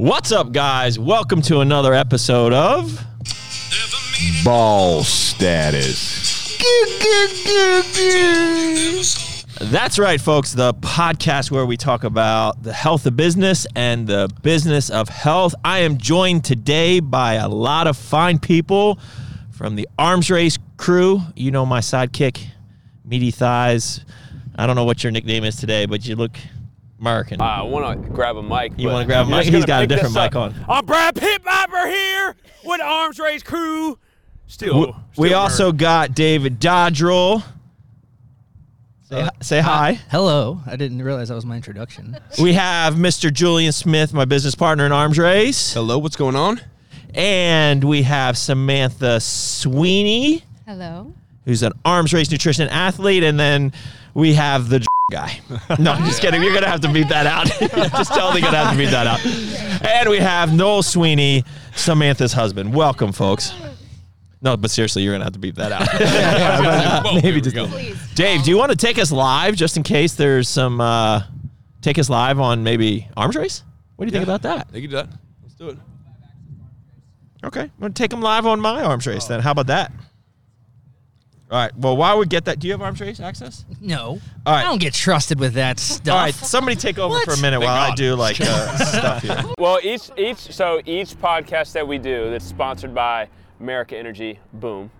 What's up, guys? Welcome to another episode of Boss status. That's right, folks. The podcast where we talk about the health of business and the business of health. I am joined today by a lot of fine people from the arms race crew. You know my sidekick, Meaty Thighs. I don't know what your nickname is today, but you look American. Uh, I want to grab a mic. You wanna grab a I'm mic? He's got a different mic on. I'm Brad Pittpiper here with Arms Race Crew. Still, we still also got David Dodrell. Say, hi- say hi. Hello. I didn't realize that was my introduction. We have Mr. Julian Smith, my business partner in Arms Race. Hello, what's going on? And we have Samantha Sweeney, Hello. who's an arms race nutrition athlete. And then we have the guy. No, I'm just kidding. You're going to have to beat that out. just totally to have to beat that out. And we have Noel Sweeney, Samantha's husband. Welcome, folks. No, but seriously, you're going to have to beat that out. Maybe just. Dave, do you want to take us live just in case there's some, uh, take us live on maybe arms race? What do you think about that? They can do that. Let's do it. Okay, I'm gonna take them live on my arms race then. How about that? All right. Well, while we get that, do you have arms race access? No. All right. I don't get trusted with that stuff. All right. Somebody take over What? for a minute Thank while I God. do like uh, stuff here. Well, each each so each podcast that we do that's sponsored by America Energy, boom.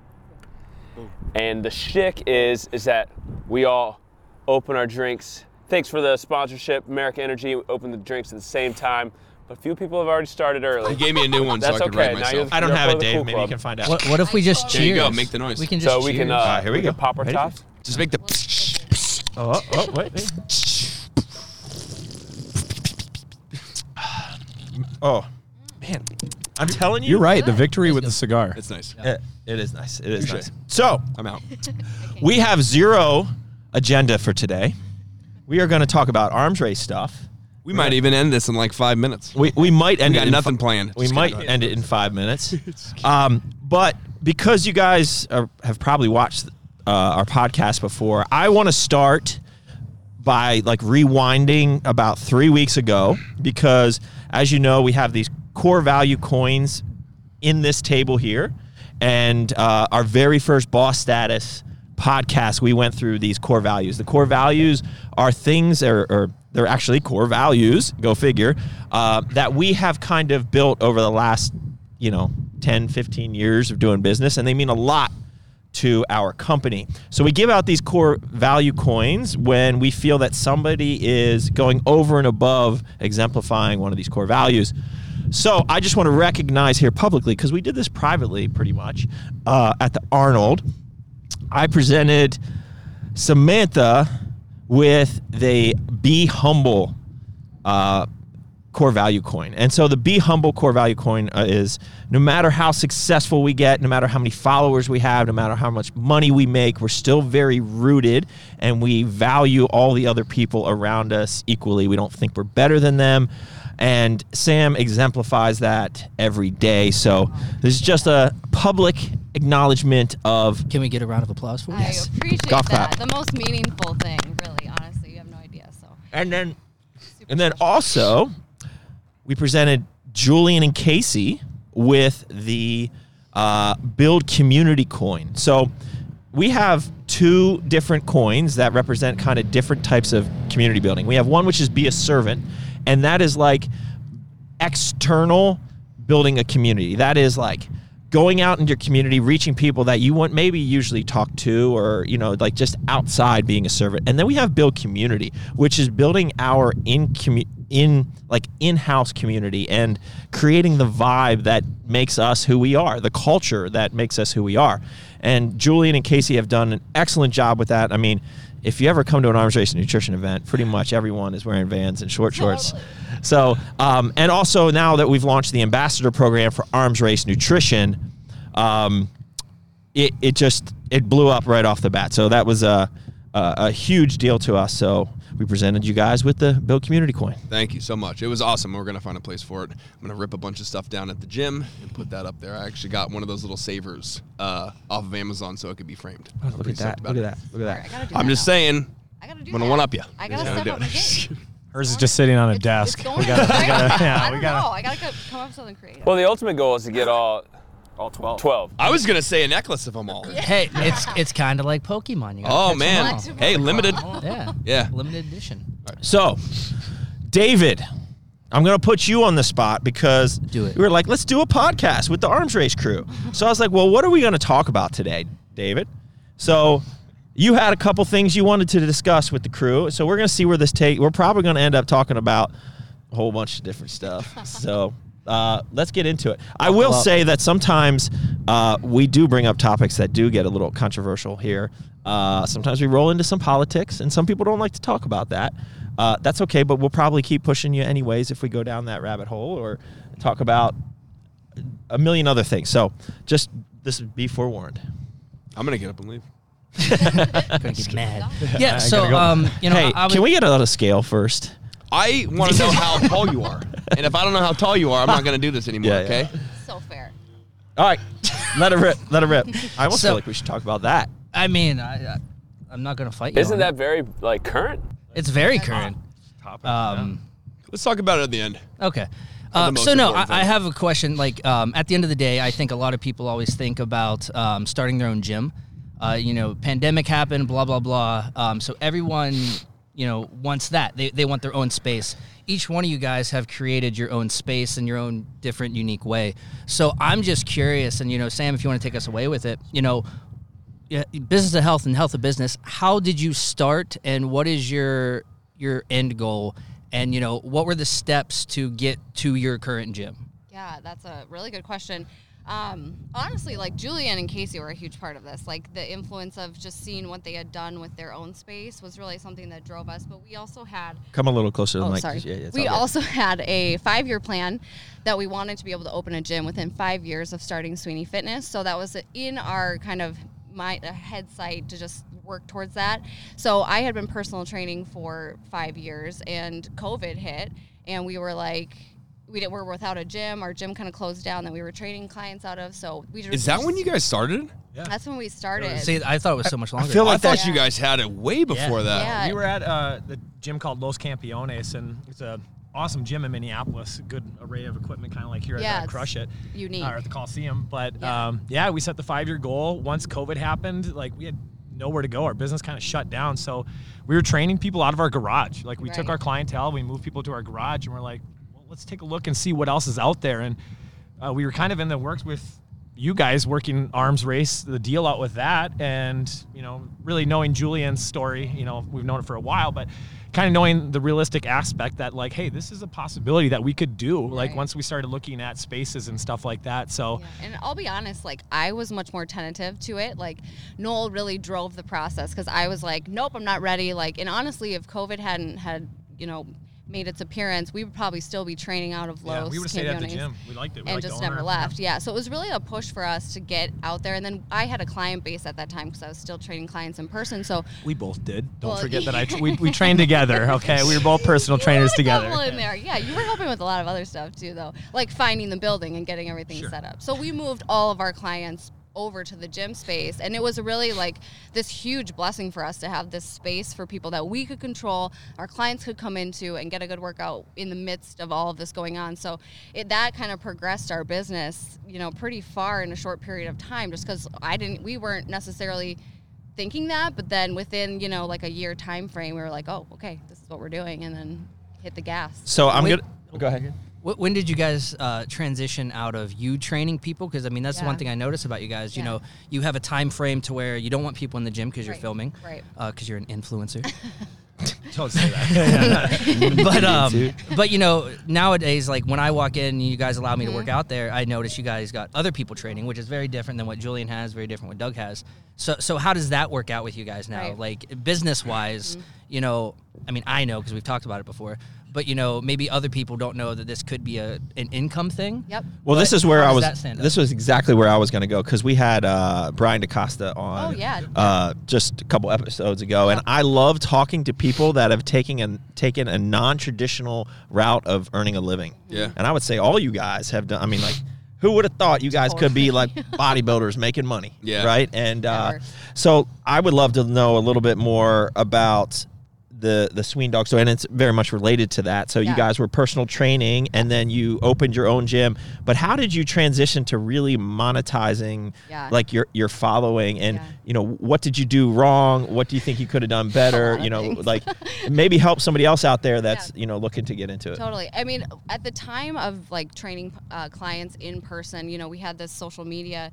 And the shtick is is that we all open our drinks. Thanks for the sponsorship, America Energy. We open the drinks at the same time, but few people have already started early. He gave me a new one so That's I could okay. write Now myself. you're- I don't have it, Dave. cool Maybe you can find out. What, what if we just cheers? There you go, make the noise. We can just So we can cheers. uh, All right, here we we go. can pop our Ready? tops. Just make the. Oh, oh, wait. wait. Oh, man. I'm telling you. You're right. The victory with the cigar. It's nice. It, it is nice. It is Touche. nice. So I'm out. we have zero agenda for today. We are going to talk about arms race stuff. We might even end this in like five minutes. We, we might end We it got in nothing fi- planned. We Just might kidding. end it in five minutes. Um, but because you guys are, have probably watched uh, our podcast before, I want to start by like rewinding about three weeks ago because, as you know, we have these core value coins in this table here, and uh, our very first boss status podcast, we went through these core values. The core values are things, or, or they're actually core values. Go figure. Uh, that we have kind of built over the last, you know, 10, 15 years of doing business, and they mean a lot to our company. So we give out these core value coins when we feel that somebody is going over and above exemplifying one of these core values. So I just want to recognize here publicly because we did this privately pretty much uh, at the Arnold. I presented Samantha with the Be Humble uh, core value coin. And so the Be Humble core value coin uh, is no matter how successful we get, no matter how many followers we have, no matter how much money we make, we're still very rooted and we value all the other people around us equally. We don't think we're better than them. And Sam exemplifies that every day. So this is just a public acknowledgement of Can we get a round of applause for I this? appreciate Golf that. clap. The most meaningful thing, really, honestly. You have no idea. So. And then, and then also, we presented Julian and Casey with the uh, Build Community coin. So we have two different coins that represent kind of different types of community building. We have one which is Be a Servant, and that is like external building a community. That is like going out into your community, reaching people that you wouldn't maybe usually talk to, or you know, like just outside being a servant. And then we have build community, which is building our in commu- in like in-house community and creating the vibe that makes us who we are, the culture that makes us who we are. And Julian and Casey have done an excellent job with that. I mean, if you ever come to an arms race nutrition event, pretty much everyone is wearing Vans and short shorts. So, um, and also now that we've launched the ambassador program for arms race nutrition, um, it, it just it blew up right off the bat. So that was a, a a huge deal to us. So we presented you guys with the Build Community Coin. Thank you so much. It was awesome. We're gonna find a place for it. I'm gonna rip a bunch of stuff down at the gym and put that up there. I actually got one of those little savers uh, off of Amazon so it could be framed. I'm Look at that! Look at that! Look at that! gotta do I'm just now. saying. I gotta do I'm gonna that. one up you. I gotta Just step gotta up do my it. game. Hers is just sitting on a It's- desk. It's going we gotta, we gotta, yeah, I we don't gotta. know. I gotta come up with something creative. Well, the ultimate goal is to get all All 12. 12. I was gonna say a necklace of them all. Hey, it's it's kind of like Pokemon. You gotta Oh catch 'em man. Collectible. Hey, limited. Yeah. Yeah. Limited edition. So, David, I'm going to put you on the spot because Do it. we were like, let's do a podcast with the arms race crew. So I was like, well, what are we going to talk about today, David? So you had a couple things you wanted to discuss with the crew. So we're going to see where this take. We're probably going to end up talking about a whole bunch of different stuff. so uh, let's get into it. I will Well- say that sometimes uh, we do bring up topics that do get a little controversial here. Uh, sometimes we roll into some politics, and some people don't like to talk about that. Uh, that's okay, but we'll probably keep pushing you anyways if we go down that rabbit hole or talk about a million other things. So just this be forewarned. I'm gonna get up and leave. Gonna get mad. Yeah. So go. um, you know, hey, I, I can we get on a scale first? I want to know how tall you are, and if I don't know how tall you are, I'm not gonna do this anymore. Yeah, yeah. okay? so fair. All right, let it rip. Let it rip. I almost So- feel like we should talk about that. I mean, I, I, I'm not gonna fight you. Isn't on that it. very like current? It's very current. Um, Let's talk about it at the end. Okay. the Uh, most so no, I, important I thing. have a question. Like um, at the end of the day, I think a lot of people always think about um, starting their own gym. Uh, you know, pandemic happened, blah blah blah. Um, so everyone, you know, wants that. They they want their own space. Each one of you guys have created your own space in your own different, unique way. So I'm just curious, and you know, Sam, if you want to take us away with it, you know, business of health and health of business. How did you start, and what is your your end goal? And you know, what were the steps to get to your current gym? Yeah, that's a really good question. Um, honestly, like Julian and Casey were a huge part of this. Like the influence of just seeing what they had done with their own space was really something that drove us. But we also had Come a little closer Oh, mic. sorry. Yeah, yeah, we good. also had a five year plan that we wanted to be able to open a gym within five years of starting Sweeney Fitness. So that was in our kind of my head sight to just work towards that. So I had been personal training for five years, and COVID hit, and we were like. We did, we're without a gym. Our gym kind of closed down that we were training clients out of. So we just Is that when you guys started? Yeah. That's when we started. See, I thought it was so much longer. I feel like I like thought that- you guys had it way before that. Yeah. We were at uh, the gym called Los Campeones, and it's a awesome gym in Minneapolis. Good array of equipment, kind of like here Yeah, at the Crush It, unique. uh, or at the Coliseum. But Yeah. um, yeah, we set the five-year goal. Once COVID happened, like we had nowhere to go. Our business kind of shut down, so we were training people out of our garage. Like we took our clientele, we moved people to our garage, and we're like, well, let's take a look and see what else is out there. And uh, we were kind of in the works with you guys working arms race the deal out with that and you know really knowing julian's story you know we've known it for a while but kind of knowing the realistic aspect that like hey this is a possibility that we could do like once we started looking at spaces and stuff like that so Yeah, And I'll be honest, like I was much more tentative to it. Like Noel really drove the process because I was like, nope, I'm not ready. Like, and honestly, if COVID hadn't had, you know, made its appearance, we would probably still be training out of yeah Los we would have stayed at the gym we liked it we and liked just never left. Yeah. So it was really a push for us to get out there. And then I had a client base at that time because I was still training clients in person. So we both did don't Well, forget that i tr- we, we trained together okay we were both personal trainers You a together in there. Yeah, you were helping with a lot of other stuff too, though, like finding the building and getting everything set up. So we moved all of our clients over to the gym space, and it was really like this huge blessing for us to have this space for people that we could control, our clients could come into and get a good workout in the midst of all of this going on. So it that kind of progressed our business, you know, pretty far in a short period of time, just because I didn't, we weren't necessarily thinking that but then within you know like a year time frame we were like oh okay this is what we're doing and then hit the gas So I'm Wait. gonna go ahead. Wh- When did you guys uh, transition out of you training people? Because I mean, that's the one thing I notice about you guys. You know, you have a time frame to where you don't want people in the gym because you're Right, filming, right. Because you're an influencer. don't say that but um, but you know, nowadays, like when I walk in, you guys allow me to work out there. I notice you guys got other people training, which is very different than what Julian has, very different what Doug has. So so how does that work out with you guys now? Right. Like business wise, you know, I mean, I know because we've talked about it before. But you know, maybe other people don't know that this could be a an income thing. yep Well, this is where I was. This was exactly where I was going to go because we had uh, Brian DaCosta on. Oh, yeah. Uh, just a couple episodes ago, and I love talking to people that have taken an taken a non-traditional route of earning a living. Yeah. And I would say all you guys have done. I mean, like. Who would have thought you guys could be like bodybuilders making money? Yeah. Right. And uh, so I would love to know a little bit more about the the Sween Dog. So and it's very much related to that. So you guys were personal training, and then you opened your own gym. But how did you transition to really monetizing Yeah. like your your following? And Yeah. you know what did you do wrong? What do you think you could have done better? You know, things. like maybe help somebody else out there that's Yeah. you know looking to get into it. Totally. I mean, at the time of like training uh, clients in person, you know, we had this social media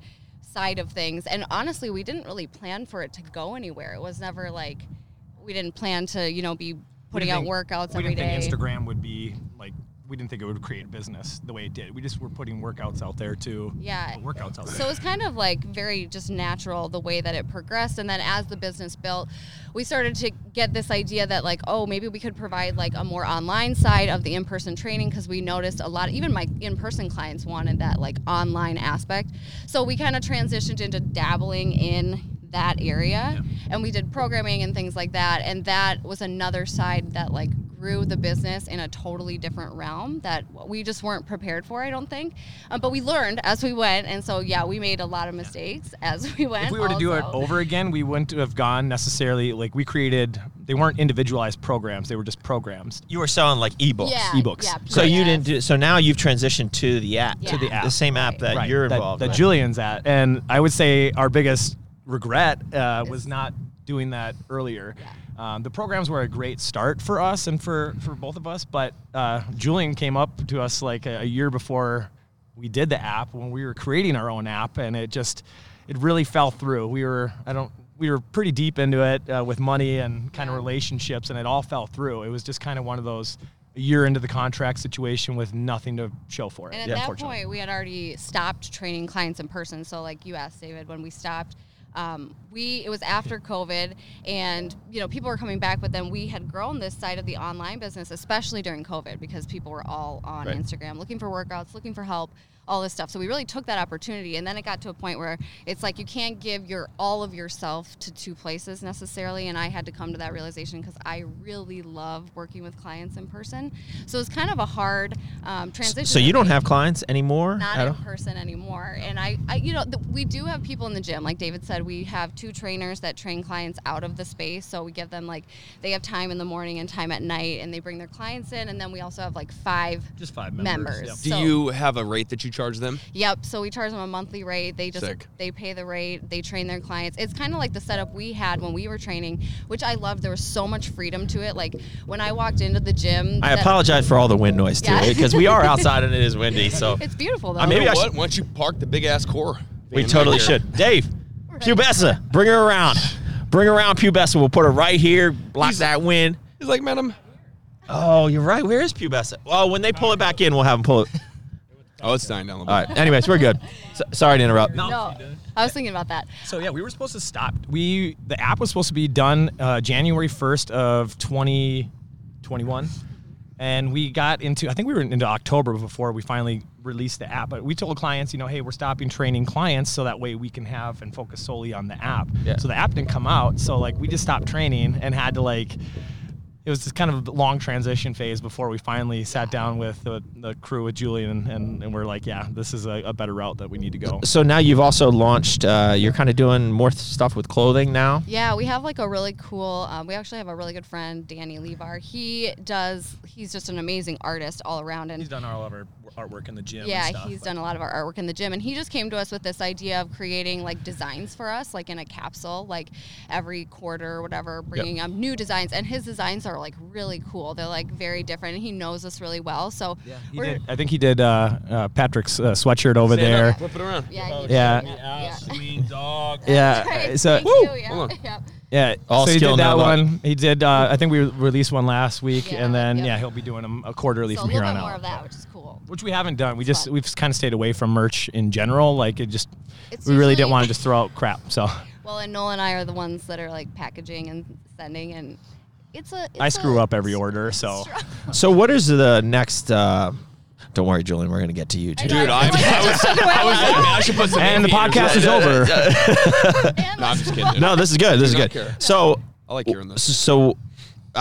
side of things, and honestly, we didn't really plan for it to go anywhere. It was never like we didn't plan to, you know, be putting out think- workouts we didn't day. think Instagram would be like. We didn't think it would create a business the way it did. We just were putting workouts out there to Yeah. workouts out there. So it was kind of like very just natural the way that it progressed. And then as the business built, we started to get this idea that like, oh, maybe we could provide like a more online side of the in-person training because we noticed a lot, even my in-person clients wanted that like online aspect. So we kind of transitioned into dabbling in that area and we did programming and things like that and that was another side that like grew the business in a totally different realm that we just weren't prepared for i don't think um, but we learned as we went and so yeah we made a lot of mistakes as we went if we were to do it over again, we wouldn't have gone necessarily like we created. They weren't individualized programs; they were just programs. You were selling like ebooks. yeah, ebooks. yeah, So you didn't do. So now you've transitioned to the app. To the app. The same app Right. that Right, you're that- involved. That, with. Julian's at, and I would say our biggest regret uh, was not doing that earlier. Um, the programs were a great start for us and for for both of us, but uh, Julian came up to us like a, a year before we did the app when we were creating our own app, and it just it really fell through. We were I don't we were pretty deep into it uh, with money and kind of relationships, and it all fell through. It was just kind of one of those a year into the contract situation with nothing to show for it. And at that point, we had already stopped training clients in person. So, like you asked, David, when we stopped, um, we it was after COVID, and you know people were coming back, but then we had grown this side of the online business, especially during COVID, because people were all on Right. Instagram looking for workouts, looking for help. All this stuff, so we really took that opportunity, and then it got to a point where it's like you can't give your all of yourself to two places necessarily. And I had to come to that realization because I really love working with clients in person. So it's kind of a hard um, transition. So you don't have clients anymore? not in all? person anymore. And I, I you know, th- we do have people in the gym. Like David said, we have two trainers that train clients out of the space. So we give them like they have time in the morning and time at night, and they bring their clients in. And then we also have like five Just five members. members, Do So- you have a rate that you charge them? Yep. So we charge them a monthly rate. They just Sick. they pay the rate. They train their clients. It's kind of like the setup we had when we were training, which I loved. There was so much freedom to it. Like when I walked into the gym. I that- apologize for all the wind noise too, Yeah. because we are outside and it is windy. So It's beautiful though. Uh, maybe You know I what? should- Why don't you park the big ass core? we totally should. Dave, Pubessa, bring her around. Bring her around, Pubessa. We'll put her right here, block He's- that wind. He's like, man, I'm. Oh, you're right. Where is Pubessa? Well, when they pull it back in, we'll have them pull it. Oh, it's dying down the All right. Anyways, we're good. S- sorry to interrupt. No, I was thinking about that. So yeah, we were supposed to stop. We the app was supposed to be done uh, January first of twenty twenty one, and we got into I think we were into October before we finally released the app. But we told clients, you know, hey, we're stopping training clients so that way we can have and focus solely on the app. Yeah. So the app didn't come out, so like we just stopped training and had to like. It was this kind of a long transition phase before we finally sat down with the, the crew with Julian and, and we're like, yeah, this is a, a better route that we need to go. So now you've also launched. Uh, you're kind of doing more stuff with clothing now. Yeah, we have like a really cool. Um, we actually have a really good friend, Danny Levar. He does. He's just an amazing artist all around, and He's done all of our artwork in the gym. and yeah, stuff, he's but- done a lot of our artwork in the gym. And he just came to us with this idea of creating like designs for us, like in a capsule, like every quarter or whatever, bringing up new designs. And his designs are like really cool. They're like very different, and he knows us really well. So He did, I think he did uh, uh, Patrick's uh, sweatshirt over Stand there. up, flip it around. yeah, he- Yeah. yeah. Yeah. Right, uh, So yeah, Hold on. yeah. yeah. All so he did that no luck. one. He did. Uh, I think we released one last week, Yeah, and then yep. yeah, he'll be doing them a quarterly So from little here bit on more out. of that, which is cool. Which we haven't done. We just fun. we've kind of stayed away from merch in general. Like it just It's we really didn't want to just throw out crap. So Well, and Noel and I are the ones that are like packaging and sending, and it's a. It's I screw a up every order. So So what is the next? Uh, don't worry, Julian. We're gonna get to you too. Dude, I, I was, I was like, man, I should put some and the podcast is over. No, I'm just kidding. No, this is good. This is good. care. So I like hearing this. So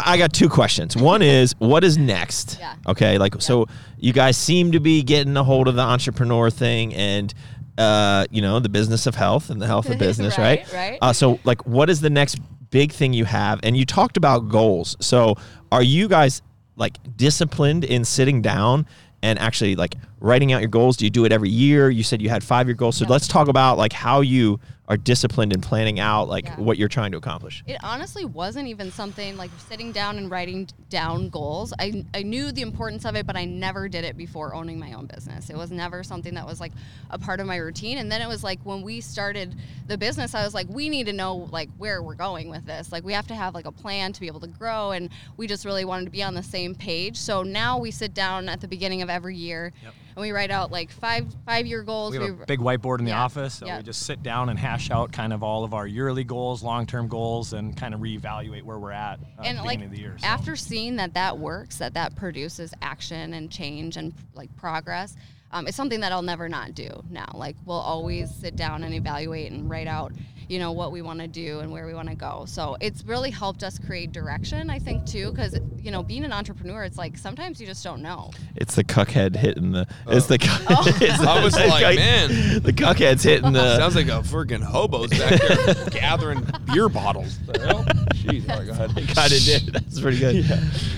I got two questions. One is what is next? Yeah. Okay, like so you guys seem to be getting a hold of the entrepreneur thing and uh, you know, the business of health and the health of business, right? Right, right. Uh, so, like, what is the next big thing you have? And you talked about goals. So, are you guys like disciplined in sitting down and actually like writing out your goals? Do you do it every year? You said you had five year goals. So, Yeah. let's talk about like how you are disciplined in planning out like Yeah. what you're trying to accomplish. It honestly wasn't even something like sitting down and writing down goals. I, I knew the importance of it, but I never did it before owning my own business. It was never something that was like a part of my routine. And then it was like when we started the business, I was like, we need to know like where we're going with this. Like we have to have like a plan to be able to grow. And we just really wanted to be on the same page. So now we sit down at the beginning of every year and we write out like five five year goals. We have a big whiteboard in the Yeah, office, so yeah. we just sit down and hash out kind of all of our yearly goals, long-term goals, and kind of reevaluate where we're at uh, at and the like beginning of the year. so. after seeing that that works that that produces action and change and like progress um, it's something that i'll never not do now like we'll always sit down and evaluate and write out you know what we want to do and where we want to go so it's really helped us create direction i think too because you know being an entrepreneur it's like sometimes you just don't know It's the cuckhead hitting the. It's the. cu- Oh. oh. it's I was the like, cuck- man. the cuckhead's hitting the. Sounds like a freaking hobos back there gathering beer bottles. The hell? Jeez, all right, go ahead. kind of did. That's pretty good.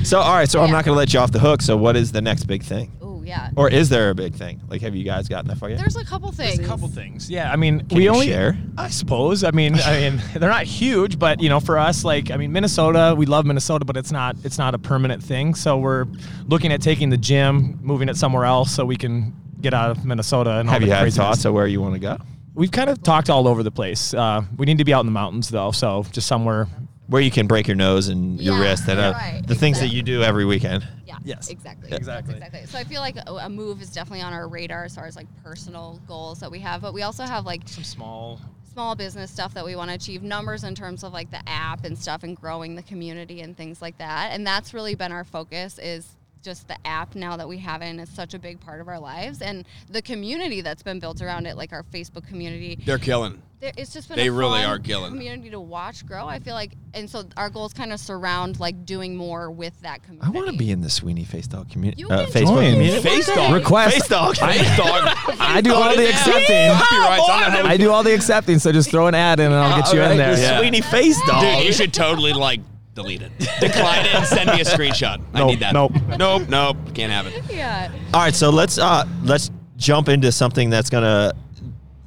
So, all right. So, I'm not going to let you off the hook. So, what is the next big thing? Yeah Or is there a big thing? Like, have you guys gotten that far yet? there's a couple things There's a couple things. Yeah, I mean, Can we you only share? I suppose. I mean, I mean, they're not huge, but you know, for us, like, I mean, Minnesota, we love Minnesota, but it's not it's not a permanent thing. So we're looking at taking the gym, moving it somewhere else, so we can get out of Minnesota and all have the you had craziness. thoughts of where you want to go? We've kind of talked all over the place. Uh, we need to be out in the mountains though, so just somewhere. Where you can break your nose and your Yeah, wrist and uh, right, the things that you do every weekend. Yeah. Yes. Exactly. Exactly. Exactly. So I feel like a, a move is definitely on our radar as far as like personal goals that we have, but we also have like Some small. small business stuff that we want to achieve numbers in terms of like the app and stuff and growing the community and things like that and that's really been our focus is just the app now that we have it and it's such a big part of our lives and the community that's been built around it like our facebook community They're killing. it's just been They a really fun are killing. community to watch grow i feel like and so our goals kind of surround like doing more with that community. I want to be in the Sweeney Face Dog community. You Uh, can Facebook join. community. Face dog. Request. Face Dog. Face dog. I do all the accepting. Copyrights. I do all the accepting, so just throw an ad in and I'll get you in there. Yeah. Sweeney Face Dog. Dude, you should totally like delete it. Decline it and send me a screenshot. I Nope, need that. nope. Nope. Nope. Can't have it. yeah All right, so let's uh let's jump into something that's gonna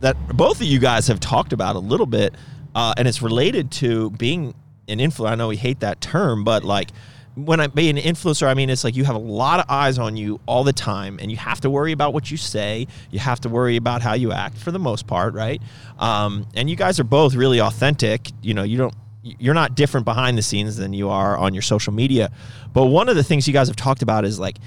that both of you guys have talked about a little bit, uh, and it's related to being an influencer. I know we hate that term, but like when I be an influencer, I mean it's like you have a lot of eyes on you all the time, and you have to worry about what you say. You have to worry about how you act for the most part, right? Um, and you guys are both really authentic. You know, you don't you're not different behind the scenes than you are on your social media. But one of the things you guys have talked about is like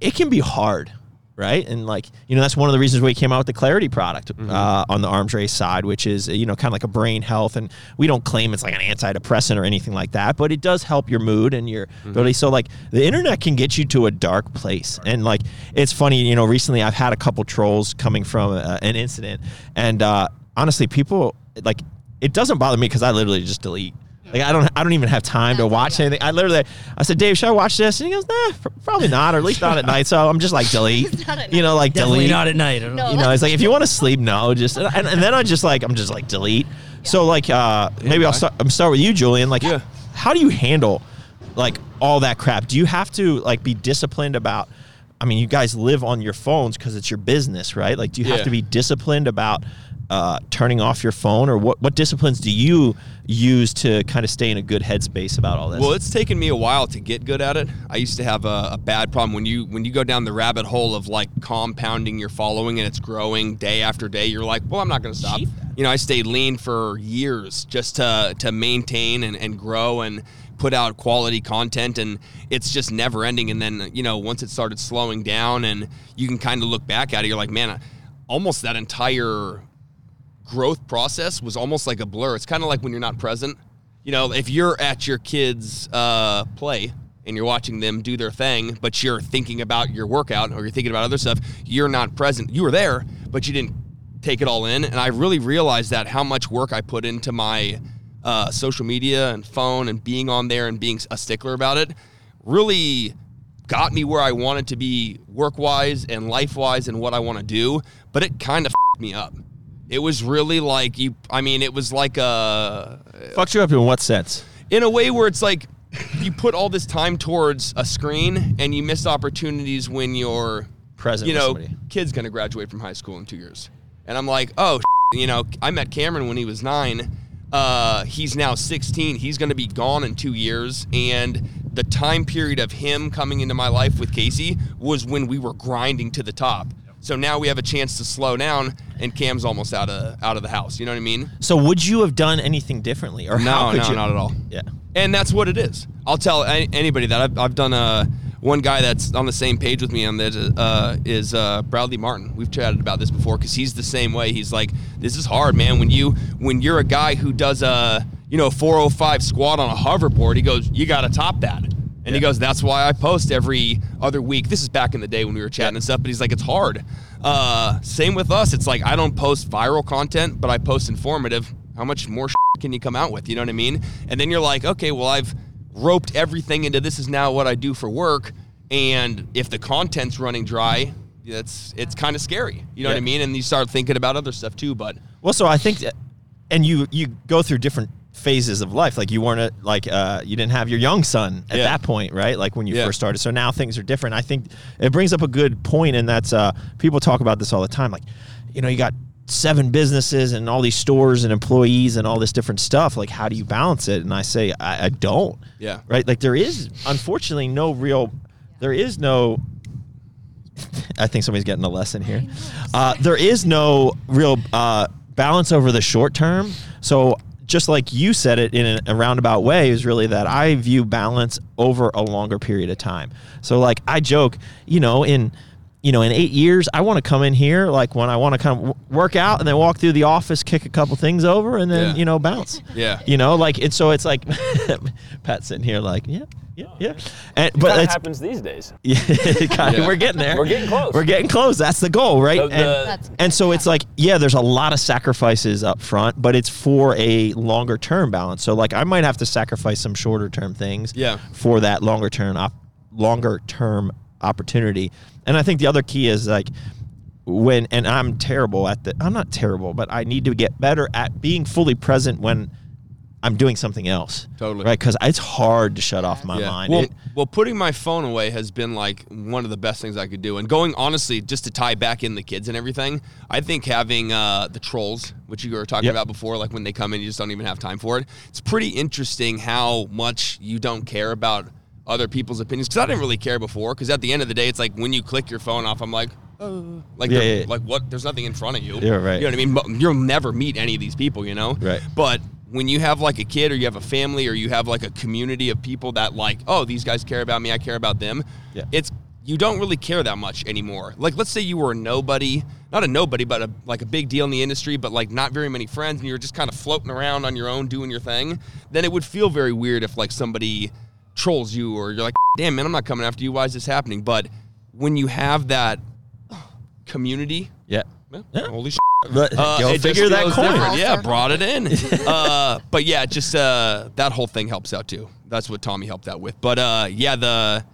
it can be hard, right? And like you know, that's one of the reasons we came out with the Clarity product uh, on the arms race side, which is you know kind of like a brain health, and we don't claim it's like an antidepressant or anything like that, but it does help your mood and your ability. So like the internet can get you to a dark place, and like it's funny, you know, recently I've had a couple trolls coming from uh, an incident, and uh, honestly, people like it doesn't bother me because I literally just delete. Like I don't, I don't even have time to watch anything. I literally, I said, Dave, should I watch this? And he goes, Nah, pr- probably not, or at least not at night. So I'm just like delete. Not at You know, like Definitely delete. not at night. I don't No. you know, it's like if you want to sleep, no, just and, and then I just like I'm just like delete. So like uh maybe I'll bye. start. I'm start with you, Julian. Like, Yeah. how do you handle like all that crap? Do you have to like be disciplined about? I mean, you guys live on your phones because it's your business, right? Like, do you have Yeah. to be disciplined about uh, turning off your phone, or what? What disciplines do you use to kind of stay in a good headspace about all this? Well, it's taken me a while to get good at it. I used to have a, a bad problem when you when you go down the rabbit hole of like compounding your following and it's growing day after day. You're like, well, I'm not going to stop. You know, I stayed lean for years just to to maintain and, and grow and put out quality content and it's just never ending and then you know once it started slowing down and you can kind of look back at it you're like man almost that entire growth process was almost like a blur. It's kind of like when you're not present. You know, if you're at your kids' uh, play and you're watching them do their thing, but you're thinking about your workout or you're thinking about other stuff, you're not present. You were there, but you didn't take it all in. And I really realized that how much work I put into my uh, social media and phone and being on there and being a stickler about it really got me where I wanted to be work wise and life wise and what I want to do, but it kind of me up. It was really like you. I mean, it was like a Fucked you up in what sense? in a way where it's like you put all this time towards a screen and you miss opportunities when you're Present you with know somebody. kid's gonna graduate from high school in two years and i'm like oh you know i met cameron when he was nine uh, he's now 16 he's gonna be gone in two years and the time period of him coming into my life with casey was when we were grinding to the top so now we have a chance to slow down and cam's almost out of out of the house you know what i mean So would you have done anything differently, or how no could no you? not at all Yeah. and that's what it is. I'll tell any, anybody that I've, I've done. Uh, one guy that's on the same page with me on this uh, is uh, Bradley Martin. We've chatted about this before because he's the same way. He's like, this is hard, man. When you when you're a guy who does a you know 405 squat on a hoverboard, he goes, you got to top that. And he goes, that's why I post every other week. This is back in the day when we were chatting and stuff, but he's like, it's hard. Uh, same with us. It's like, I don't post viral content, but I post informative. How much more can you come out with? You know what I mean? And then you're like, okay, well, I've roped everything into this is now what I do for work. And if the content's running dry, that's it's kind of scary. You know what I mean? And you start thinking about other stuff too. But Well, so I think, that, and you you go through different phases of life. Like you weren't a, like uh, you didn't have your young son at Yeah. that point, right? Like when you Yeah. first started. So now things are different. I think it brings up a good point, and that's uh, people talk about this all the time. Like, you know, you got seven businesses and all these stores and employees and all this different stuff. Like, how do you balance it? And I say, I, I don't. Yeah. Right. Like there is unfortunately no real. There is no I think somebody's getting a lesson here. Uh, there is no real uh, balance over the short term. So just like you said it in a, roundabout way is really that I view balance over a longer period of time. So like I joke, you know, in you know, in eight years, I want to come in here like when I want to kind of work out and then walk through the office, kick a couple things over, and then Yeah. you know bounce. Yeah. You know, like and so it's like Pat sitting here like yeah, yeah, oh, yeah. And but That it's happens these days. yeah, kind of, Yeah. we're getting there. We're getting close. We're getting close. That's the goal, right? The- the- and, That's and so it's like, yeah, there's a lot of sacrifices up front, but it's for a longer term balance. So like, I might have to sacrifice some shorter term things, Yeah. for that longer term op- longer term opportunity. And I think the other key is like when, and I'm terrible at the, I'm not terrible, but I need to get better at being fully present when I'm doing something else. Totally. Right. Cause it's hard to shut off my Yeah. mind. Well, It- well, putting my phone away has been like one of the best things I could do. And going honestly, just to tie back in the kids and everything, I think having uh, the trolls, which you were talking Yep. about before, like when they come in, you just don't even have time for it. It's pretty interesting how much you don't care about other people's opinions. Because I didn't really care before. Because at the end of the day, it's like when you click your phone off, I'm like, oh, like, Yeah, yeah, yeah. like what? There's nothing in front of you. Yeah, right. You know what I mean? But You'll never meet any of these people, you know. Right. But when you have like a kid or you have a family or you have like a community of people that like, oh, these guys care about me, I care about them. Yeah. It's you don't really care that much anymore. Like let's say you were a nobody, not a nobody, but a, like a big deal in the industry, but like not very many friends and you're just kind of floating around on your own doing your thing, then it would feel very weird if like somebody trolls you or you're like, damn man, I'm not coming after you. Why is this happening? But when you have that community, yeah. yeah, holy But uh, go it figure that feels coin. different. Yeah, brought it in. uh, but yeah, just uh, that whole thing helps out too. That's what Tommy helped out with. But uh, yeah, the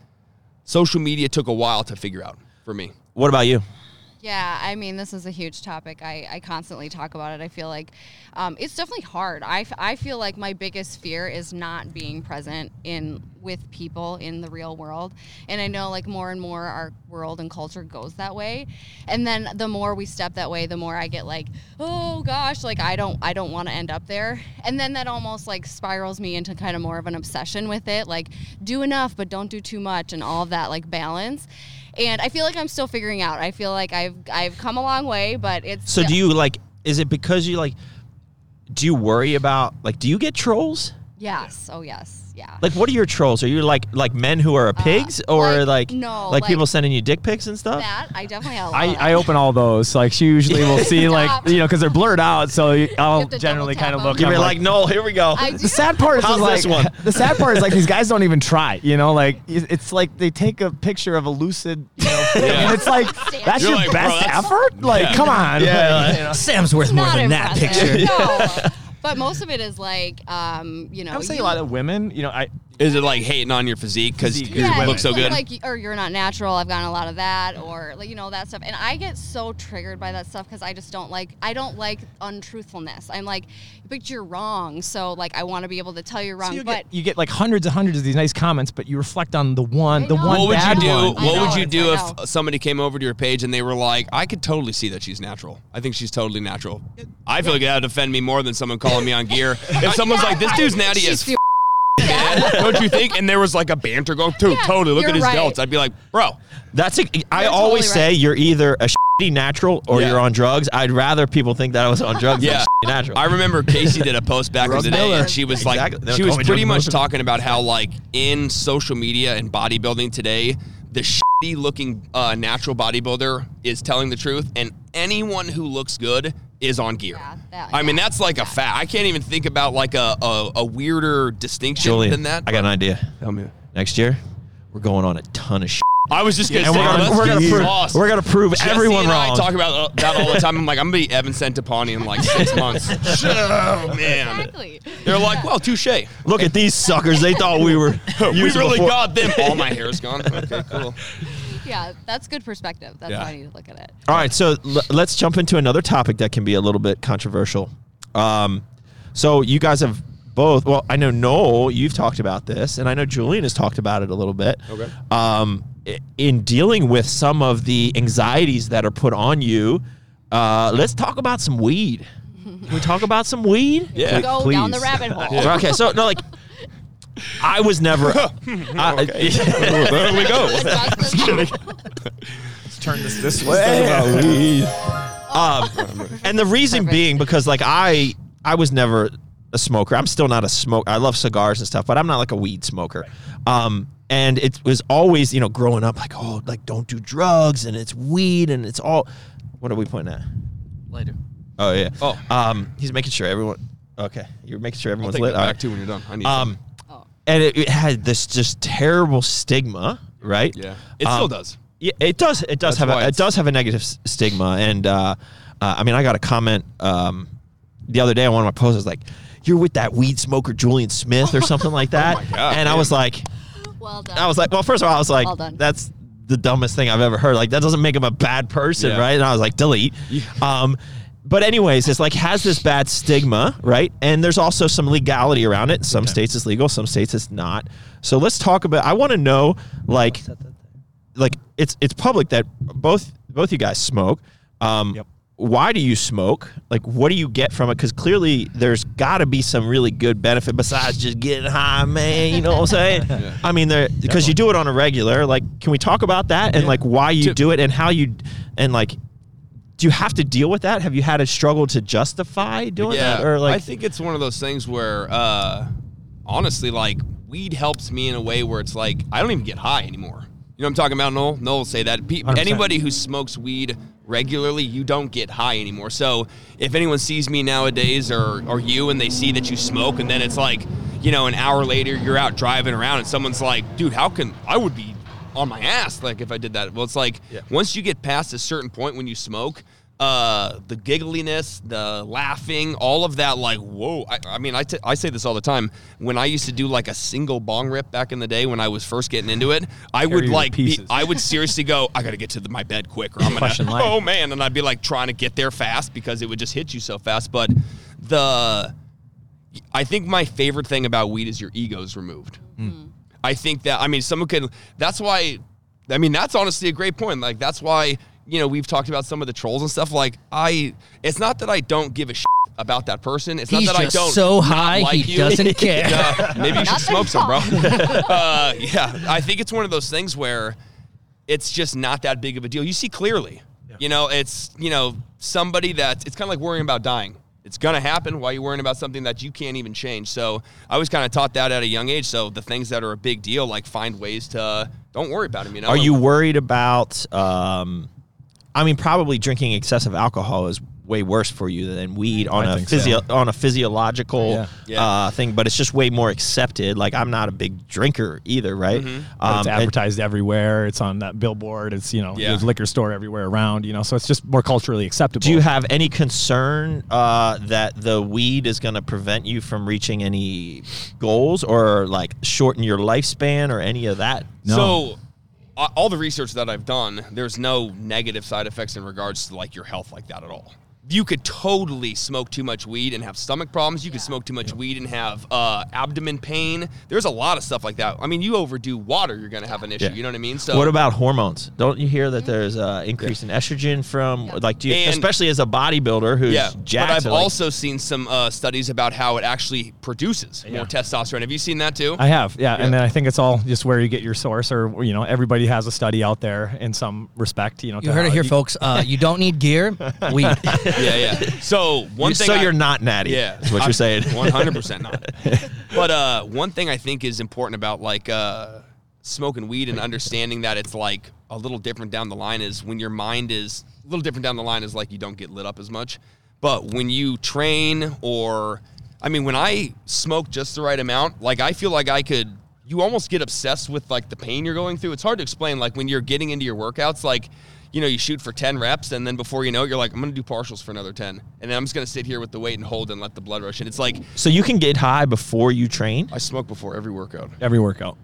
social media took a while to figure out for me. What about you? Yeah, I mean, this is a huge topic. I, I constantly talk about it. I feel like um, it's definitely hard. I, f- I feel like my biggest fear is not being present in with people in the real world. And I know like more and more our world and culture goes that way. And then the more we step that way, the more I get like, oh gosh, like I don't I don't want to end up there. And then that almost like spirals me into kind of more of an obsession with it. Like do enough but don't do too much and all of that like balance and I feel like I'm still figuring out. I feel like I've I've come a long way, but it's So do you like? Is it because you like? Do you worry about like? Do you get trolls? Yes. Oh yes. Yeah. Like, what are your trolls? Are you like like men who are pigs, or Uh, like, like no, like, like- people sending you dick pics and stuff? that I definitely have. a I, lot. I open all those. Like she usually will see like you know because they're blurred out. So I'll generally kind of look. them. You're I'm like, no, here we go. The sad part is, is like this one? the sad part is like these guys don't even try. You know, like it's like they take a picture of a lucid, you know, thing, and it's like that's You're your like, bro, best that's- effort. Like, Yeah. come on. Yeah, Like, like- you know. Sam's worth more Not than that picture. No. But most of it is like, um, you know, I would say you- a lot of women. You know, I Is it like hating on your physique because you yeah, look so like, good? Like, or you're not natural. I've gotten a lot of that, or like you know that stuff. And I get so triggered by that stuff because I just don't like. I don't like untruthfulness. I'm like, but you're wrong. So like, I want to be able to tell you're wrong. you, but get, you get like hundreds and hundreds of these nice comments, but you reflect on the one, I the one what would bad you do? one. What know, would you do if somebody came over to your page and they were like, "I could totally see that she's natural. I think she's totally natural." I feel like that would offend me more than someone calling me on gear. If someone's like, "This dude's natty as the- man," don't you think? And there was like a banter going, "Dude, Yeah, totally. Look at his right. delts." I'd be like, "Bro, That's a, I You're always totally say right. you're either a shitty natural or Yeah. you're on drugs. I'd rather people think that I was on drugs Yeah. than shitty natural. I remember Casey did a post back in the day, and she was like, Exactly. She was pretty much dealer. talking about how like in social media and bodybuilding today, the shitty looking uh, natural bodybuilder is telling the truth, and anyone who looks good is on gear. Yeah, that- I mean, that's like a fact. I can't even think about like a a, a weirder distinction Julian, than that. I got an idea. Tell me. Next year, we're going on a ton of shit. I was just gonna And say, we're gonna, we're, gonna prove, we're gonna prove Jesse everyone and wrong. I talk about uh, that all the time. I'm like, I'm gonna be Evan Centopani in like six months. oh man. Exactly. They're like, well, touche. Look at these suckers. They thought we were. we using really before. got them. All my hair's gone. Okay, cool. Yeah, that's good perspective. That's Yeah. how I need to look at it. All right, so l- let's jump into another topic that can be a little bit controversial. Um, so you guys have both. Well, I know Noel, you've talked about this, and I know Julian has talked about it a little bit. Okay. Um, i- in dealing with some of the anxieties that are put on you, uh, let's talk about some weed. Can we talk about some weed? Yeah. Go down the please. rabbit hole. Okay, so no, like I was never. I, there we go. Let's turn this this way. um, and the reason Perfect. being because like I I was never a smoker. I'm still not a smoker. I love cigars and stuff, but I'm not like a weed smoker. Um, and it was always you know growing up like oh like don't do drugs and it's weed and it's all. What are we pointing at? Later. Oh yeah. Oh. Um, he's making sure everyone. Okay, you're making sure I'll everyone's take lit. that All back right. too when you're done. I need Um. And it, it had this just terrible stigma, right? yeah, it still um, does. Yeah, it does. It does That's have a, it does have a negative s- stigma, and uh, uh, I mean, I got a comment um, the other day on one of my posts. I was like, "You're with that weed smoker Julian Smith or something like that," Oh God, and I was like, Well done. I was like, well, first of all, I was like, Well that's the dumbest thing I've ever heard. Like, that doesn't make him a bad person, Yeah. right? And I was like, delete. Um, but anyways, it's like has this bad stigma, right? And there's also some legality around it. Some states it's legal, some states it's not. So let's talk about. I want to know, like, like it's it's public that both both you guys smoke. Um, Yep. Why do you smoke? Like, what do you get from it? Because clearly, there's got to be some really good benefit besides just getting high, man. You know what I'm saying? yeah. I mean, there because you do it on a regular. Like, can we talk about that and like why you To- do it and how you and like, do you have to deal with that? Have you had a struggle to justify doing that or like? I think it's one of those things where, uh, honestly, like weed helps me in a way where it's like I don't even get high anymore. You know what I'm talking about, Noel? Noel will say that. Pe- anybody who smokes weed regularly, you don't get high anymore. So if anyone sees me nowadays or or you and they see that you smoke and then it's like, you know, an hour later you're out driving around and someone's like, dude, how can I would be on my ass like if I did that. Well, it's like once you get past a certain point when you smoke, uh, the giggliness, the laughing, all of that, like, whoa. I, I mean, I, t- I say this all the time. When I used to do like a single bong rip back in the day when I was first getting into it, I Carry would like, be. I would seriously go, I got to get to the, my bed quick or I'm going Question to, life. oh man. And I'd be like trying to get there fast because it would just hit you so fast. But the, I think my favorite thing about weed is your ego's removed. I think that I mean someone could that's why I mean that's honestly a great point. Like that's why, you know, we've talked about some of the trolls and stuff. Like I it's not that I don't give a shit about that person. It's He's not that just I don't so high, like he you. doesn't care. Uh, maybe you should smoke some, bro. uh, yeah, I think it's one of those things where it's just not that big of a deal. You see clearly. You know, it's you know somebody that it's kind of like worrying about dying. It's gonna happen. Why are you worrying about something that you can't even change? So I was kind of taught that at a young age. So the things that are a big deal, like find ways to don't worry about them. You know, Are you worried about? Um, I mean, probably drinking excessive alcohol is way worse for you than weed on I a think so. physio on a physiological Yeah. Yeah. Uh, thing, but it's just way more accepted. Like I'm not a big drinker either, right? Mm-hmm. But it's Um, and- advertised everywhere. It's on that billboard. It's you know Yeah. there's liquor store everywhere around. You know, so it's just more culturally acceptable. Do you have any concern uh, that the weed is going to prevent you from reaching any goals or like shorten your lifespan or any of that? No. So, uh, all the research that I've done, there's no negative side effects in regards to like your health like that at all. You could totally smoke too much weed and have stomach problems. You could smoke too much weed and have uh, abdomen pain. There's a lot of stuff like that. I mean, you overdo water, you're gonna have an issue. Yeah. You know what I mean? So what about hormones? Don't you hear that there's an increase in estrogen from like, do you, And- especially as a bodybuilder who's Yeah, jacked? but I've like- also seen some uh, studies about how it actually produces more testosterone. Have you seen that too? I have, yeah, and then I think it's all just where you get your source, or you know, everybody has a study out there in some respect. You know, You to heard it here, you- folks. Uh, you don't need gear. Weed. yeah, yeah. So one thing so I- you're not natty. Yeah, is what you're saying. One hundred percent not. But uh, one thing I think is important about like uh, smoking weed and understanding that it's like a little different down the line is when your mind is a little different down the line is like you don't get lit up as much. But when you train or, I mean, when I smoke just the right amount, like I feel like I could. You almost get obsessed with like the pain you're going through. It's hard to explain. Like when you're getting into your workouts, like you know, you shoot for 10 reps, and then before you know it, you're like, I'm going to do partials for another 10. And then I'm just going to sit here with the weight and hold and let the blood rush. And it's like, So you can get high before you train. I smoke before every workout, every workout.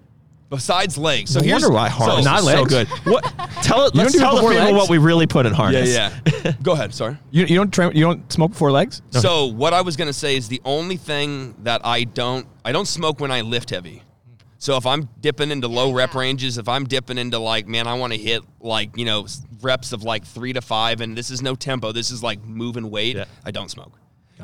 besides legs. So No here's wonder why harness not is so good. What? Tell it. Let's don't do it tell the people legs? what we really put in harness. Yeah, yeah. Go ahead. Sorry. You, you don't train, you don't smoke before legs. So what I was gonna say is the only thing that I don't I don't smoke when I lift heavy. So if I'm dipping into low rep ranges, if I'm dipping into like, man, I want to hit like you know reps of like three to five, and this is no tempo, this is like moving weight. Yeah. I don't smoke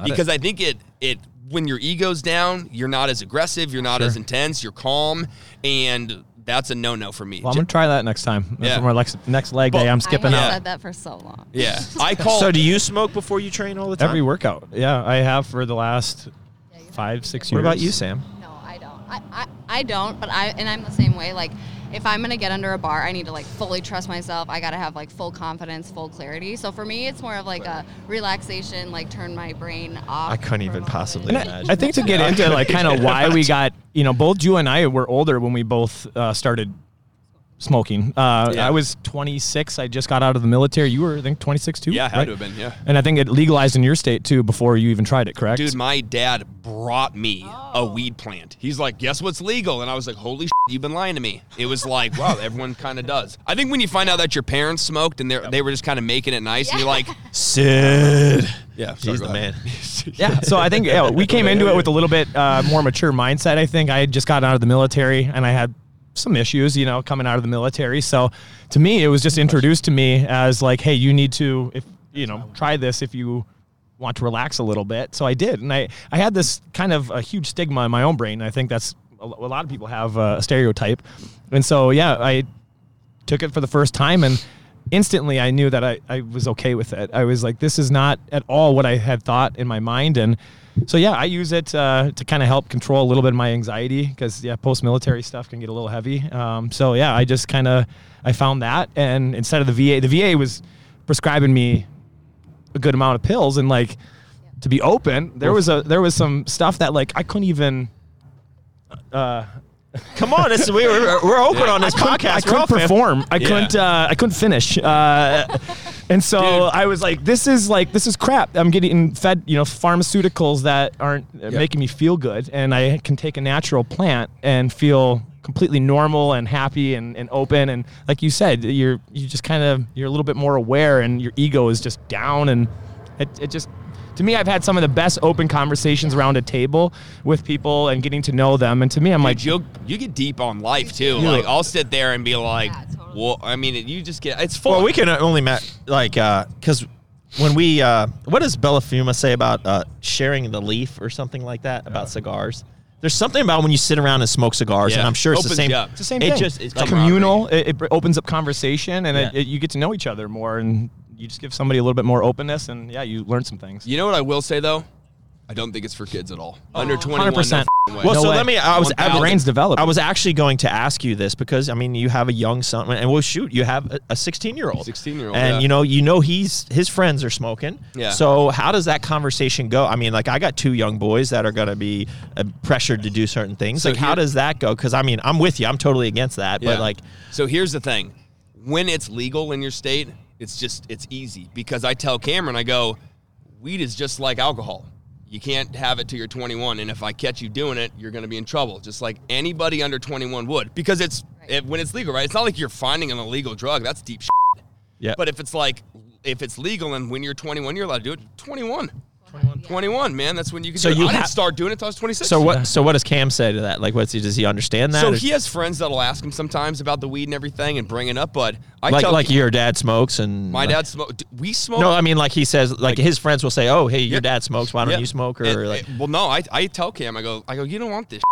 because I think it it when your ego's down, you're not as aggressive, you're not as intense, you're calm, and that's a no no for me. Well, I'm gonna try that next time. That's Yeah. my next, next leg day. I'm I skipping have out said that for so long. yeah, I call. So do you smoke before you train all the time? every workout. Yeah, I have for the last five, six years. What about you, Sam? No, I don't. I, I, I don't, but I and I'm the same way. Like if I'm gonna get under a bar, I need to like fully trust myself. I gotta have like full confidence, full clarity. So for me, it's more of like a relaxation, like turn my brain off. I couldn't even possibly imagine. I, I think to get into like kind of why we got, you know, both you and I were older when we both uh, started smoking. Uh, Yeah. I was 26. I just got out of the military. You were, I think, 26 too. yeah, had right? to have been. Yeah. And I think it legalized in your state too before you even tried it. Correct? Dude, my dad brought me a weed plant. He's like, guess what's legal? And I was like, holy shit, you've been lying to me. It was like, wow, everyone kind of does. I think when you find out that your parents smoked and they they were just kind of making it nice, and you're like, Sid. yeah, He's the man. yeah. So I think yeah, we came into it with a little bit uh, more mature mindset. I think I had just got out of the military and I had some issues, you know, coming out of the military. So to me, it was just introduced to me as like, hey, you need to, if you know, try this if you want to relax a little bit. So I did, and I I had this kind of a huge stigma in my own brain. I think that's a, lot of people have uh, a stereotype, and so yeah, I took it for the first time and instantly I knew that I, I was okay with it. I was like, this is not at all what I had thought in my mind. And so, yeah, I use it uh, to kind of help control a little bit of my anxiety because, yeah, post military stuff can get a little heavy. Um, so, yeah, I just kind of, I found that. And instead of the VA, the VA was prescribing me a good amount of pills and like to be open, there was a, there was some stuff that like I couldn't even, uh, Come on, this, we, we're, we're open on this couldn't- podcast. I couldn't perform. I Yeah. couldn't. Uh, I couldn't finish. Uh, and so I was like, "This is like this is crap." I'm getting fed, you know, pharmaceuticals that aren't uh making me feel good, and I can take a natural plant and feel completely normal and happy and, and open. And like you said, you're you just kind of you're a little bit more aware, and your ego is just down, and it, it just. To me, I've had some of the best open conversations around a table with people and getting to know them. And to me, I'm like, Like you, you get deep on life too. Yeah. Like I'll sit there and be like, Yeah, totally. well, I mean, you just get it's full. Well, we can only ma- like because when we uh, what does Bella Fuma say about uh, sharing the leaf or something like that about cigars? There's something about when you sit around and smoke cigars, Yeah. and I'm sure it's the same. you up. It's the same it thing. just it's It's like communal. It, it opens up conversation, and it, Yeah. it, you get to know each other more, and you just give somebody a little bit more openness, and yeah, you learn some things. You know what I will say though? I don't think it's for kids at all. Under 21, 100%. no way. Well, No so way. let me. I was. I was- brain's developing. I was actually going to ask you this because I mean, you have a young son, and well, shoot, you have a- a 16 year old. 16-year-old, and yeah. you know, you know, he's his friends are smoking. Yeah. So how does that conversation go? I mean, like I got two young boys that are going to be uh, pressured to do certain things. So like, how here- does that go? Because I mean, I'm with you. I'm totally against that. But Yeah. like, so here's the thing: when it's legal in your state, it's just it's easy because I tell Cameron, I go, weed is just like alcohol. You can't have it till you're 21, and if I catch you doing it, you're going to be in trouble, just like anybody under 21 would, because it's it, when it's legal, right? It's not like you're finding an illegal drug. That's deep. Shit. yeah. But if it's like if it's legal and when you're 21, you're allowed to do it. 21. 21, 21, man. That's when you can So do it. you I didn't start doing it until I was 26. so what? So what does Cam say to that? Like, what's he? Does he understand that? So Or- he has friends that'll ask him sometimes about the weed and everything and bring it up, but I like tell like your dad smokes and my like- dad smoke. We smoke. No, I mean like he says like, his friends will say, "Oh, hey, your Yeah. dad smokes. Why don't Yeah. you smoke?" Or And- like, and- well, no, I, I tell Cam, I go, I go, you don't want this.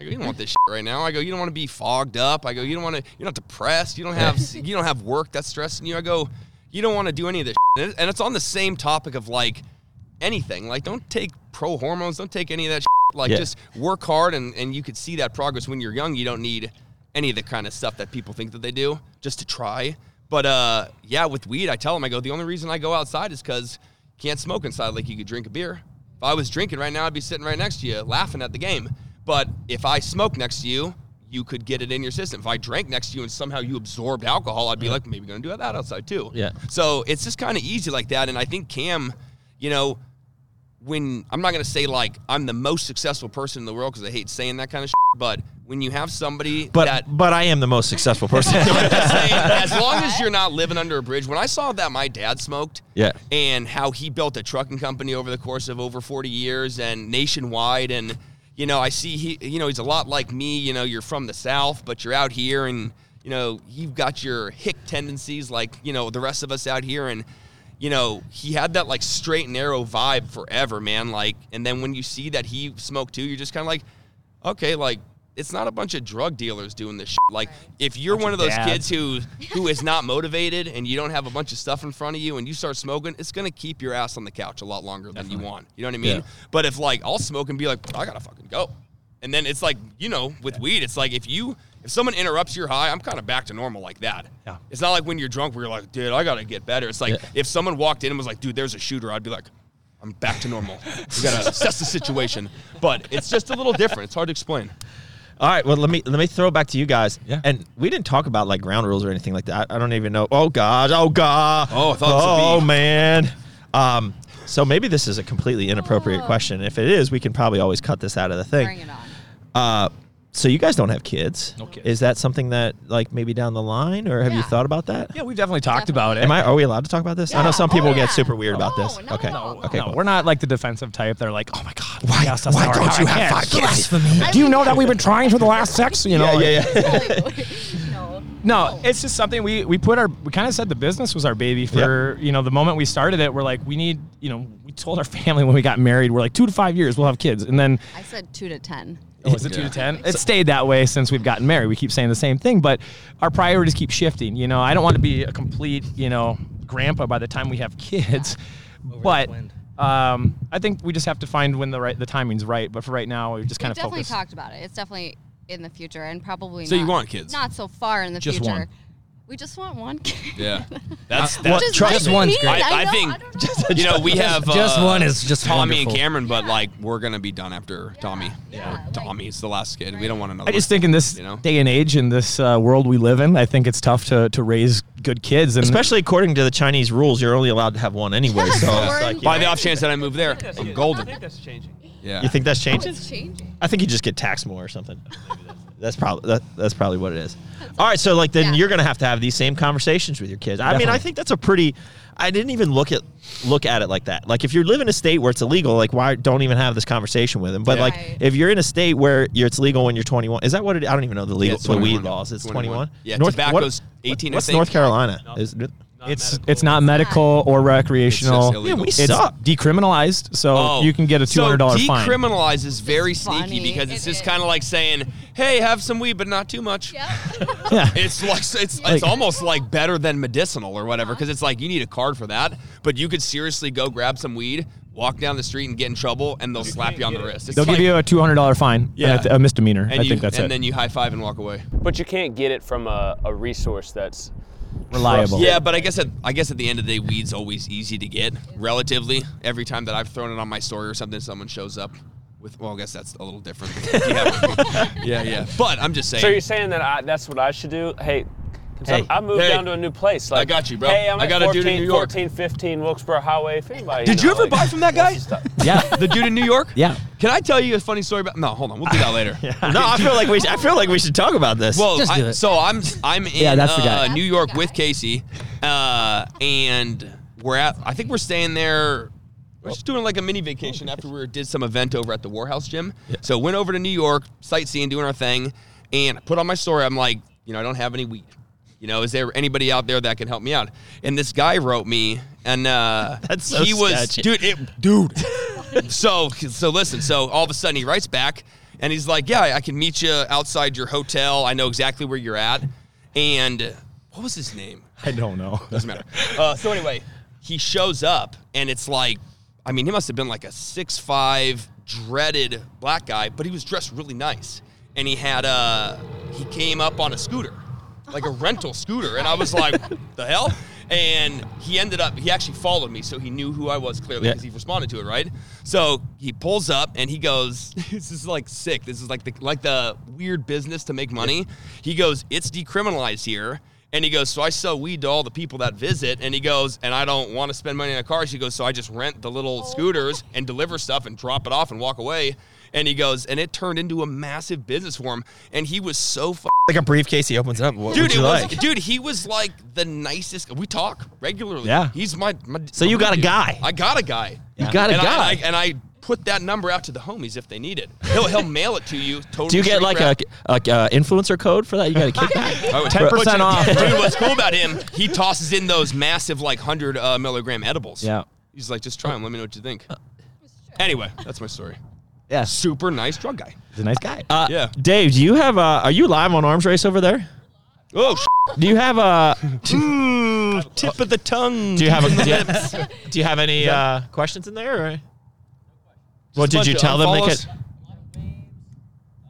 I go, you don't want this shit right now. I go, you don't want to be fogged up. I go, you don't want to, you're not depressed. You don't have, you don't have work that's stressing you. I go, you don't want to do any of this. Shit. And it's on the same topic of like anything. Like, don't take pro hormones. Don't take any of that. Shit. Like, Yeah. just work hard, and and you could see that progress when you're young. You don't need any of the kind of stuff that people think that they do just to try. But uh, yeah, with weed, I tell them, I go, the only reason I go outside is because you can't smoke inside like you could drink a beer. If I was drinking right now, I'd be sitting right next to you laughing at the game. But if I smoke next to you, you could get it in your system. If I drank next to you and somehow you absorbed alcohol, I'd be like, maybe gonna do that outside too. Yeah. So it's just kind of easy like that. And I think Cam, you know, when I'm not gonna say like I'm the most successful person in the world because I hate saying that kind of shit, but when you have somebody but that but I am the most successful person. I'm saying, as long as you're not living under a bridge. When I saw that my dad smoked, Yeah. and how he built a trucking company over the course of over 40 years and nationwide, and you know, I see he, you know, he's a lot like me. You know, you're from the south, but you're out here, and you know, you've got your hick tendencies like you know the rest of us out here, and you know, he had that like straight and narrow vibe forever, man. Like, and then when you see that he smoked too, you're just kind of like, okay, like it's not a bunch of drug dealers doing this. Shit. Like, if you're one of those dads. kids who who is not motivated and you don't have a bunch of stuff in front of you and you start smoking, it's gonna keep your ass on the couch a lot longer than you want. You know what I mean? Yeah. But if like I'll smoke and be like, I gotta fucking go, and then it's like you know with weed, it's like if you if someone interrupts your high, I'm kind of back to normal like that. Yeah. It's not like when you're drunk where you're like, dude, I gotta get better. It's like Yeah. if someone walked in and was like, dude, there's a shooter, I'd be like. I'm back to normal. We gotta assess the situation, but it's just a little different. It's hard to explain. All right, well let me let me throw it back to you guys. Yeah. And we didn't talk about like ground rules or anything like that. I, I don't even know. Oh gosh. Oh god. Oh, I thought it was a Oh man. Um. So maybe this is a completely inappropriate question. If it is, we can probably always cut this out of the thing. Bring it on. Uh, so you guys don't have kids. No kids. Is that something that like maybe down the line, or have you thought about that? Yeah, we've definitely talked about it. Am I? Are we allowed to talk about this? I know some people Oh, get super weird about this. no, okay. no, Okay. no, cool. we're not like the defensive type. They're like, oh my god, Why- yes, that's why not don't you I have can. five kids? Do you know that we've been trying for the last six? You know, yeah, yeah, yeah. no. No, it's just something we we put our we kind of said the business was our baby for you know the moment we started it. We're like we need you know we told our family when we got married we're like two to five years we'll have kids and then I said two to ten. Oh is it two to ten? It stayed that way since we've gotten married. We keep saying the same thing, but our priorities keep shifting. You know, I don't want to be a complete you know grandpa by the time we have kids, but. Um, I think we just have to find when the right the timing's right. But for right now, we're just kind We've of definitely focus. talked about it. It's definitely in the future and probably So you not, want kids? Not so far in the Just future. one. We just want one kid. Yeah, that's What- that's Which is trust might me. be one's mean, great. I, I, know, think don't know. you know we have Just uh, one is just Tommy wonderful. and Cameron, but like we're gonna be done after Tommy. yeah, Or like- Tommy's the last kid. We don't want another. I just one. think in this You know? day and age, in this uh, world we live in, I think it's tough to, to raise good kids. And Especially according to the Chinese rules, you're only allowed to have one anyway. Yeah, so so like, in- you, by the off chance that I move there, I'm golden. I think that's changing. Yeah. you think that's Oh, it's changing. I think you just get taxed more or something. That's probably that, that's probably what it is. All right, so like then Yeah. you're gonna have to have these same conversations with your kids. I mean, I think that's a pretty. I didn't even look at look at it like that. Like if you live in a state where it's illegal, like why don't even have this conversation with them? But Yeah. like Right. if you're in a state where you're, it's legal when you're 21, is that what it? I don't even know the legal it's the weed laws. It's 21. 21. Yeah, North, tobacco's what- 18, I What's think. North Carolina? Is It's it's not medical or recreational. It's just. Yeah, we It's suck. decriminalized, so Oh, you can get a two hundred dollar so fine. decriminalize is very sneaky funny. because it's It just kind of like saying, "Hey, have some weed, but not too much." Yeah. Yeah. It's like it's it's almost like better than medicinal or whatever because it's like you need a card for that, but you could seriously go grab some weed, walk down the street and get in trouble, and they'll slap you on the wrist. It's They'll like- give you a two hundred dollar fine. Yeah. and a, a misdemeanor. and I you, think that's and it. then you high five and walk away. But you can't get it from a, a resource that's Reliable. Yeah, but I guess at I guess at the end of the day, weed's always easy to get relatively. Every time that I've thrown it on my story or something, someone shows up with. Well, I guess that's a little different. yeah, yeah, yeah. But I'm just saying. So you're saying that I, that's what I should do? Hey, 'cause I'm- Hey. I moved Hey. down to a new place. Like, I got you, bro. Hey, I'm I at got a 14, dude in New York. 14, 15 Wilkesboro Highway. If anybody, Did you know, ever like, buy from that guy? yeah. the dude in New York? Yeah. Can I tell you a funny story about? No, hold on. We'll do that later. No, I feel like we. Should, I feel like we should talk about this. Well, Just I- do it. so I'm I'm in Yeah, that's the guy. uh, New York guy. with Casey, uh, and we're at. I think we're staying there. We're just doing like a mini vacation after we did some event over at the Warhouse Gym. So went over to New York, sightseeing, doing our thing, and I put on my story. I'm like, you know, I don't have any weed. You know, is there anybody out there that can help me out? And this guy wrote me, and uh, That's so he was, sketchy. dude, it, dude. so, so listen. So all of a sudden he writes back, and he's like, "Yeah, I can meet you outside your hotel. I know exactly where you're at." And what was his name? I don't know. Doesn't matter. Uh, so anyway, he shows up, and it's like, I mean, he must have been like a six five dreaded black guy, but he was dressed really nice, and he had a he came up on a scooter, like a rental scooter, and I was like, the hell. And he ended up, he actually followed me, so he knew who I was clearly Yeah. because he responded to it, right? So he pulls up and he goes, "This is like sick. This is like the like the weird business to make money." He goes, "It's decriminalized here." And he goes, so I sell weed to all the people that visit. And he goes, and I don't want to spend money on a car. She goes, so I just rent the little oh. scooters and deliver stuff and drop it off and walk away. And he goes, and it turned into a massive business for him. And he was so f- like a briefcase, he opens up. What dude. would It you was, like? dude, he was like the nicest. We talk regularly. Yeah. he's my. my So you got a guy. I got a guy. You got a and guy. I, I, and I put that number out to the homies if they need it. He'll he'll mail it to you. Totally Do you get like wrap. a, a, uh influencer code for that? You got a kickback? I would- 10% off. Dude, what's cool about him? He tosses in those massive, like hundred uh, milligram edibles. Yeah. He's like, just try them. Let me know what you think. Anyway, that's my story. Yeah. Super nice drug guy. He's a nice guy. Uh, Yeah. Dave, do you have? Uh, are you live on Arms Race over there? Oh, Do you have a? tip of the tongue. Do you have? A, do, you, do you have any uh, questions in there? Or? What did you tell them? They could,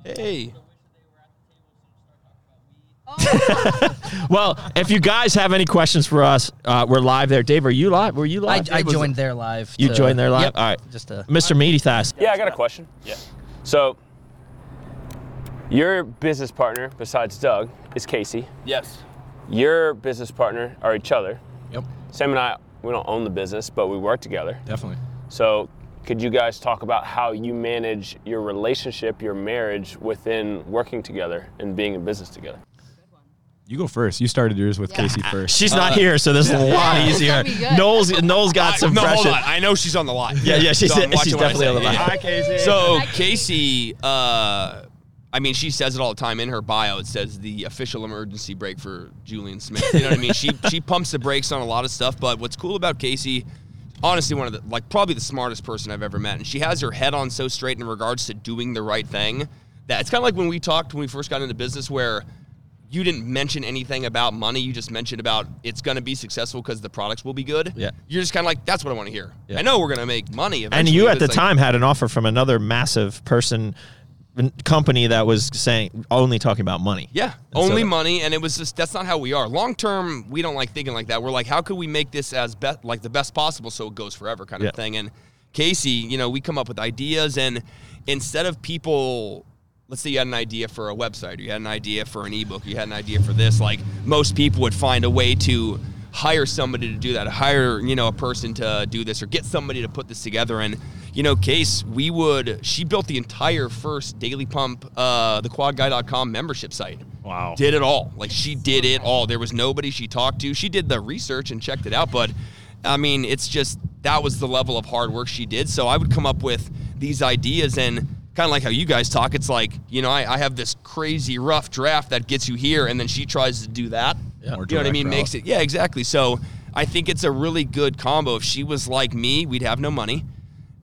Hey. well, if you guys have any questions for us, uh, we're live there. Dave, are you live? Were you I, live? I joined their live. You to- joined their live? Yep. All right. Just to, Mr. Meaty Thas. Yeah, I got a question. Yeah. So, your business partner, besides Doug, is Casey. Yes. Your business partner are each other. Yep. Sam and I, we don't own the business, but we work together. Definitely. So, could you guys talk about how you manage your relationship, your marriage within working together and being in business together? You go first. You started yours with Yeah. Casey first. She's not here, so this is a lot Yeah, easier. gonna. Noel's Noel's got I- some no, hold pressure. on. I know she's on the line. Yeah, yeah, she's- I'm she's watching what I definitely on the say. line. Yeah. Hi, Casey. So Hi, Casey, uh, I mean, she says it all the time in her bio. It says the official emergency brake for Julian Smith. You know what I mean? She she pumps the brakes on a lot of stuff. But what's cool about Casey, honestly, one of the like probably the smartest person I've ever met, and she has her head on so straight in regards to doing the right thing. That it's kind of like when we talked when we first got into business, where you didn't mention anything about money. You just mentioned about it's going to be successful because the products will be good. Yeah. You're just kind of like, that's what I want to hear. Yeah. I know we're going to make money. and you at the like- time had an offer from another massive person company that was saying only talking about money. Yeah, And only that- money, and it was just that's not how we are. Long term, we don't like thinking like that. We're like, how could we make this as best like the best possible so it goes forever, kind of Yeah. thing. And Casey, you know, we come up with ideas, and instead of people, let's say you had an idea for a website, or you had an idea for an ebook, you had an idea for this, like most people would find a way to hire somebody to do that, hire you know a person to do this, or get somebody to put this together. And you know, Case, we would. She built the entire first Daily Pump, uh, the QuadGuy.com membership site. Wow. Did it all. Like she did it all. There was nobody she talked to. She did the research and checked it out, but I mean, it's just that was the level of hard work she did. So I would come up with these ideas and kind of like how you guys talk. It's like, you know, I, I have this crazy rough draft that gets you here, and then she tries to do that. Yeah. You know what I mean? route. Makes it, yeah, exactly. So I think it's a really good combo. If she was like me, we'd have no money.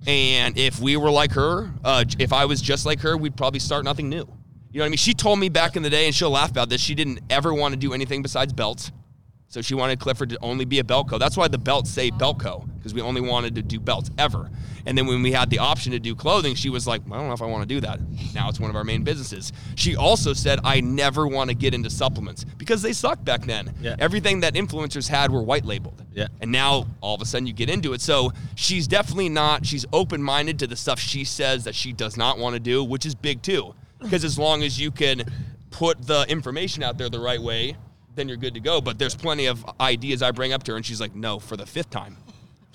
And if we were like her, uh, if I was just like her, we'd probably start nothing new. You know what I mean? She told me back in the day, and she'll laugh about this. She didn't ever want to do anything besides belts. So she wanted Clifford to only be a belt co. That's why the belts say belt co. because we only wanted to do belts ever. And then when we had the option to do clothing, she was like, I don't know if I want to do that. Now it's one of our main businesses. She also said, I never want to get into supplements because they sucked back then. Yeah. Everything that influencers had were white labeled. Yeah. And now all of a sudden you get into it. So she's definitely not, she's open minded to the stuff she says that she does not want to do, which is big too. Because as long as you can put the information out there the right way, then you're good to go. But there's plenty of ideas I bring up to her, and she's like, no, for the fifth time,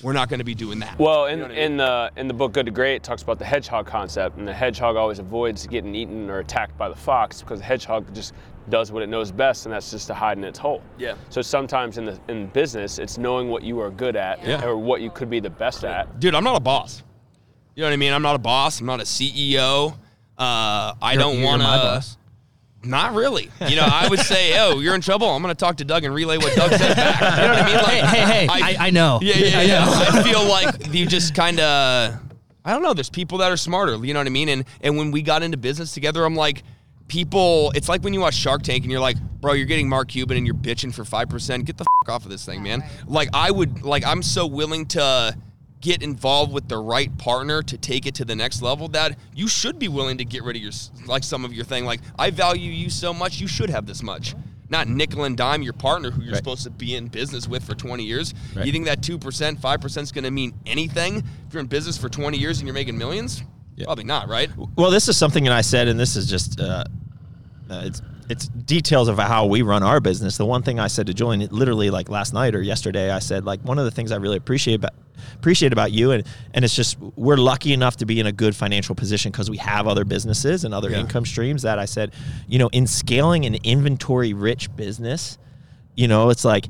we're not going to be doing that. Well, in, You know what I mean? in the in the book Good to Great, it talks about the hedgehog concept, and the hedgehog always avoids getting eaten or attacked by the fox because the hedgehog just does what it knows best, and that's just to hide in its hole. Yeah. So sometimes in the in business, it's knowing what you are good at Yeah. or what you could be the best at. dude, I'm not a boss. You know what I mean? I'm not a boss. I'm not a CEO. Uh, I You're- don't you're want my to. Boss. Not really. You know, I would say, oh, you're in trouble. I'm going to talk to Doug and relay what Doug said back. You know what I mean? Like, Hey, hey, hey! I, I know. Yeah, yeah, I yeah. know. I feel like you just kind of, I don't know. There's people that are smarter. You know what I mean? And and when we got into business together, I'm like, people. It's like when you watch Shark Tank and you're like, bro, you're getting Mark Cuban and you're bitching for five percent. Get the fuck off of this thing, man. Like I would, like I'm so willing to get involved with the right partner to take it to the next level that you should be willing to get rid of your like some of your thing like i value you so much you should have this much not nickel and dime your partner who you're Right. supposed to be in business with for 20 years Right. you think that 2% 5% is going to mean anything if you're in business for 20 years and you're making millions Yeah. probably not right Well, this is something that I said, and this is just uh, uh, it's it's details of how we run our business. The one thing I said to Julian, literally like last night or yesterday, I said like one of the things I really appreciate about appreciate about you, and and it's just we're lucky enough to be in a good financial position because we have other businesses and other Yeah. income streams. That I said, you know, in scaling an inventory rich business, you know, it's like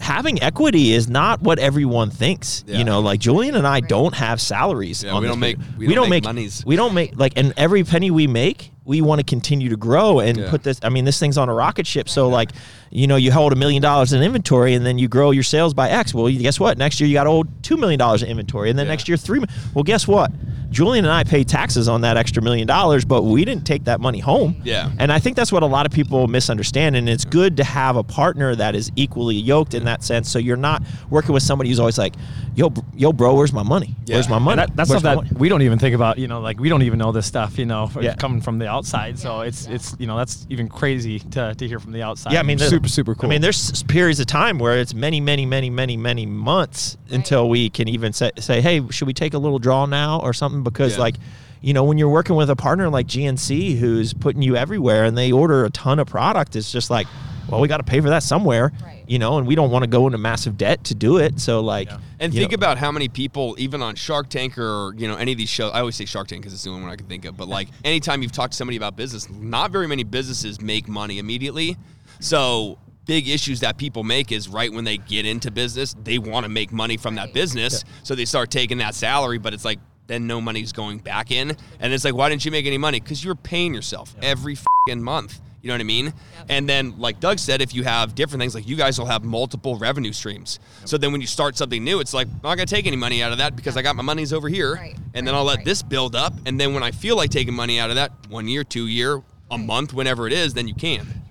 having equity is not what everyone thinks. Yeah. You know, like Julian and I don't have salaries. Yeah, on we this don't make- we don't make monies. We don't make like, and every penny we make, we want to continue to grow and Yeah. put this. I mean, this thing's on a rocket ship. So like, you know, you hold a million dollars in inventory, and then you grow your sales by X. Well, guess what? Next year you got to hold two million dollars in inventory, and then Yeah. next year three. Well, guess what? Julian and I pay taxes on that extra million dollars, but we didn't take that money home. Yeah. And I think that's what a lot of people misunderstand. And it's good to have a partner that is equally yoked in that sense. So you're not working with somebody who's always like, yo, yo, bro, where's my money? Yeah. Where's my money? That, that's Where's stuff that money?" we don't even think about. You know, like we don't even know this stuff. You know, Yeah. coming from the outside. So it's yeah. it's you know that's even crazy to, to hear from the outside. Yeah, I mean, the- super super cool. I mean, there's periods of time where it's many, many, many, many, many months until we can even say, say, hey, should we take a little draw now or something? Because Yeah. like, you know, when you're working with a partner like GNC who's putting you everywhere and they order a ton of product, it's just like, well, we got to pay for that somewhere, Right. you know, and we don't want to go into massive debt to do it. So like, And think know- about how many people, even on Shark Tank or you know any of these shows. I always say Shark Tank because it's the only one I can think of. But like anytime you've talked to somebody about business, not very many businesses make money immediately. So big issues that people make is right when they get into business, they want to make money from that Right. business, so they start taking that salary. But it's like then no money's going back in, and it's like why didn't you make any money? Because you're paying yourself every fucking month. You know what I mean? And then, like Doug said, if you have different things, like you guys will have multiple revenue streams. So then when you start something new, it's like, I'm not going to take any money out of that because I got my money's over here. Right, And then I'll let right. this build up. And then when I feel like taking money out of that, one year, two year, a Right. month, whenever it is, then you can.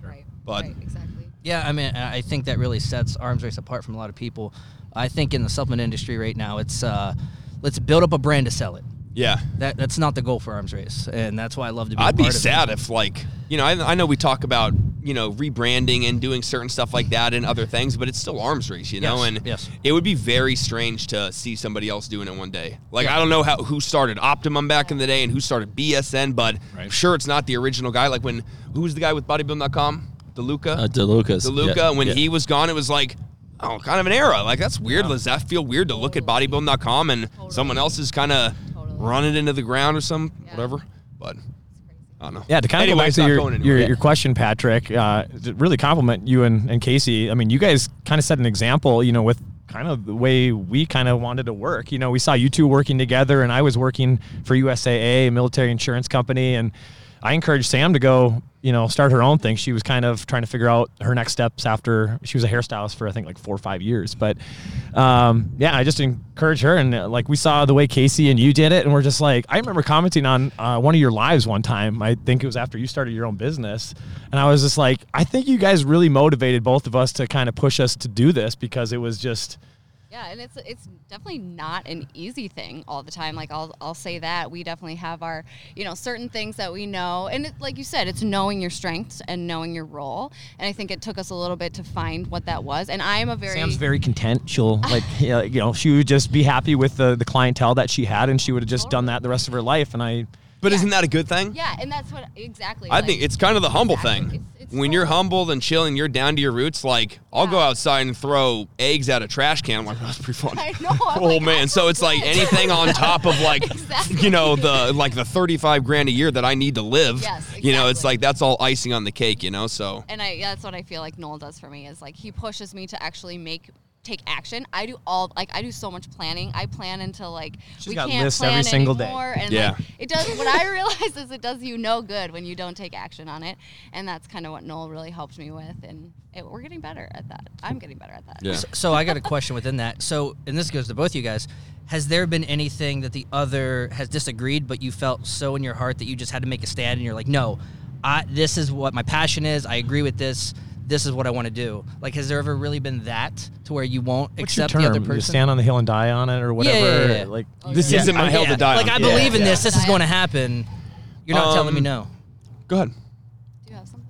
Right. But- right, exactly. Yeah, I mean, I think that really sets Arms Race apart from a lot of people. I think in the supplement industry right now, it's uh, let's build up a brand to sell it. Yeah. That that's not the goal for Arms Race, and that's why I love to be. I'd be part of it. sad if, like, you know, I, I know we talk about, you know, rebranding and doing certain stuff like that and other things, but it's still arms race, you know? Yes, and yes. it would be very strange to see somebody else doing it one day. Like, I don't know how who started Optimum back in the day and who started BSN, but I'm sure it's not the original guy. Like, when, who's the guy with bodybuilding.com? DeLuca? Uh, DeLucas. DeLuca, Yeah, when yeah. he was gone, it was like, oh, kind of an era. Like, that's weird. Does that feel weird to look at bodybuilding.com and someone else is kind of Totally. running into the ground or some, Yeah. whatever? But I don't know. Yeah, to kind of Anyway, go back to your, going your, your question, Patrick, uh, to really compliment you and, and Casey. I mean, you guys kind of set an example, you know, with kind of the way we kind of wanted to work. You know, we saw you two working together, and I was working for USAA, a military insurance company, and I encouraged Sam to go, you know, start her own thing. She was kind of trying to figure out her next steps after she was a hairstylist for I think like four or five years. But um, yeah, I just encouraged her, and uh, like we saw the way Casey and you did it, and we're just like, I remember commenting on uh, one of your lives one time. I think it was after you started your own business, and I was just like, I think you guys really motivated both of us to kind of push us to do this because it was just Yeah, and it's it's definitely not an easy thing all the time. Like I'll I'll say that we definitely have our you know certain things that we know, and it, like you said, it's knowing your strengths and knowing your role. And I think it took us a little bit to find what that was. And I am a very Sam's very content. She'll like you know she would just be happy with the the clientele that she had, and she would have just oh. done that the rest of her life. And I But Yeah. isn't that a good thing? yeah, and that's what exactly. I like- think it's kind of the humble Exactly. thing. It's- it's when you're totally- humbled and chilling, you're down to your roots. Like I'll go outside and throw eggs at a trash can. I'm like, that's pretty fun. I know, I'm oh like, man. So it's like anything on top of like, Exactly. you know, the like the 35 grand a year that I need to live. Yes, You know, it's like that's all icing on the cake. You know, so and I that's what I feel like Noel does for me is like he pushes me to actually make take action. I do all like I do so much planning. I plan until like She's we got can't lists plan every single day. anymore. And Yeah. like, it does what I realize is it does you no good when you don't take action on it. And that's kind of what Noel really helped me with and it, we're getting better at that. I'm getting better at that. yeah. So I got a question within that. So, and this goes to both you guys. Has there been anything that the other has disagreed, but you felt so in your heart that you just had to make a stand, and you're like, no, I, this is what my passion is. I agree with this. This is what I want to do. Like, has there ever really been that to where you won't what's your accept term? the other person? You stand on the hill and die on it, or whatever. yeah, yeah. yeah. Like This yeah. isn't my hill Yeah, to die on. Like on. I Yeah. believe in Yeah. this. This is going to happen. You're not telling me Um, no. Go ahead. Do you have something?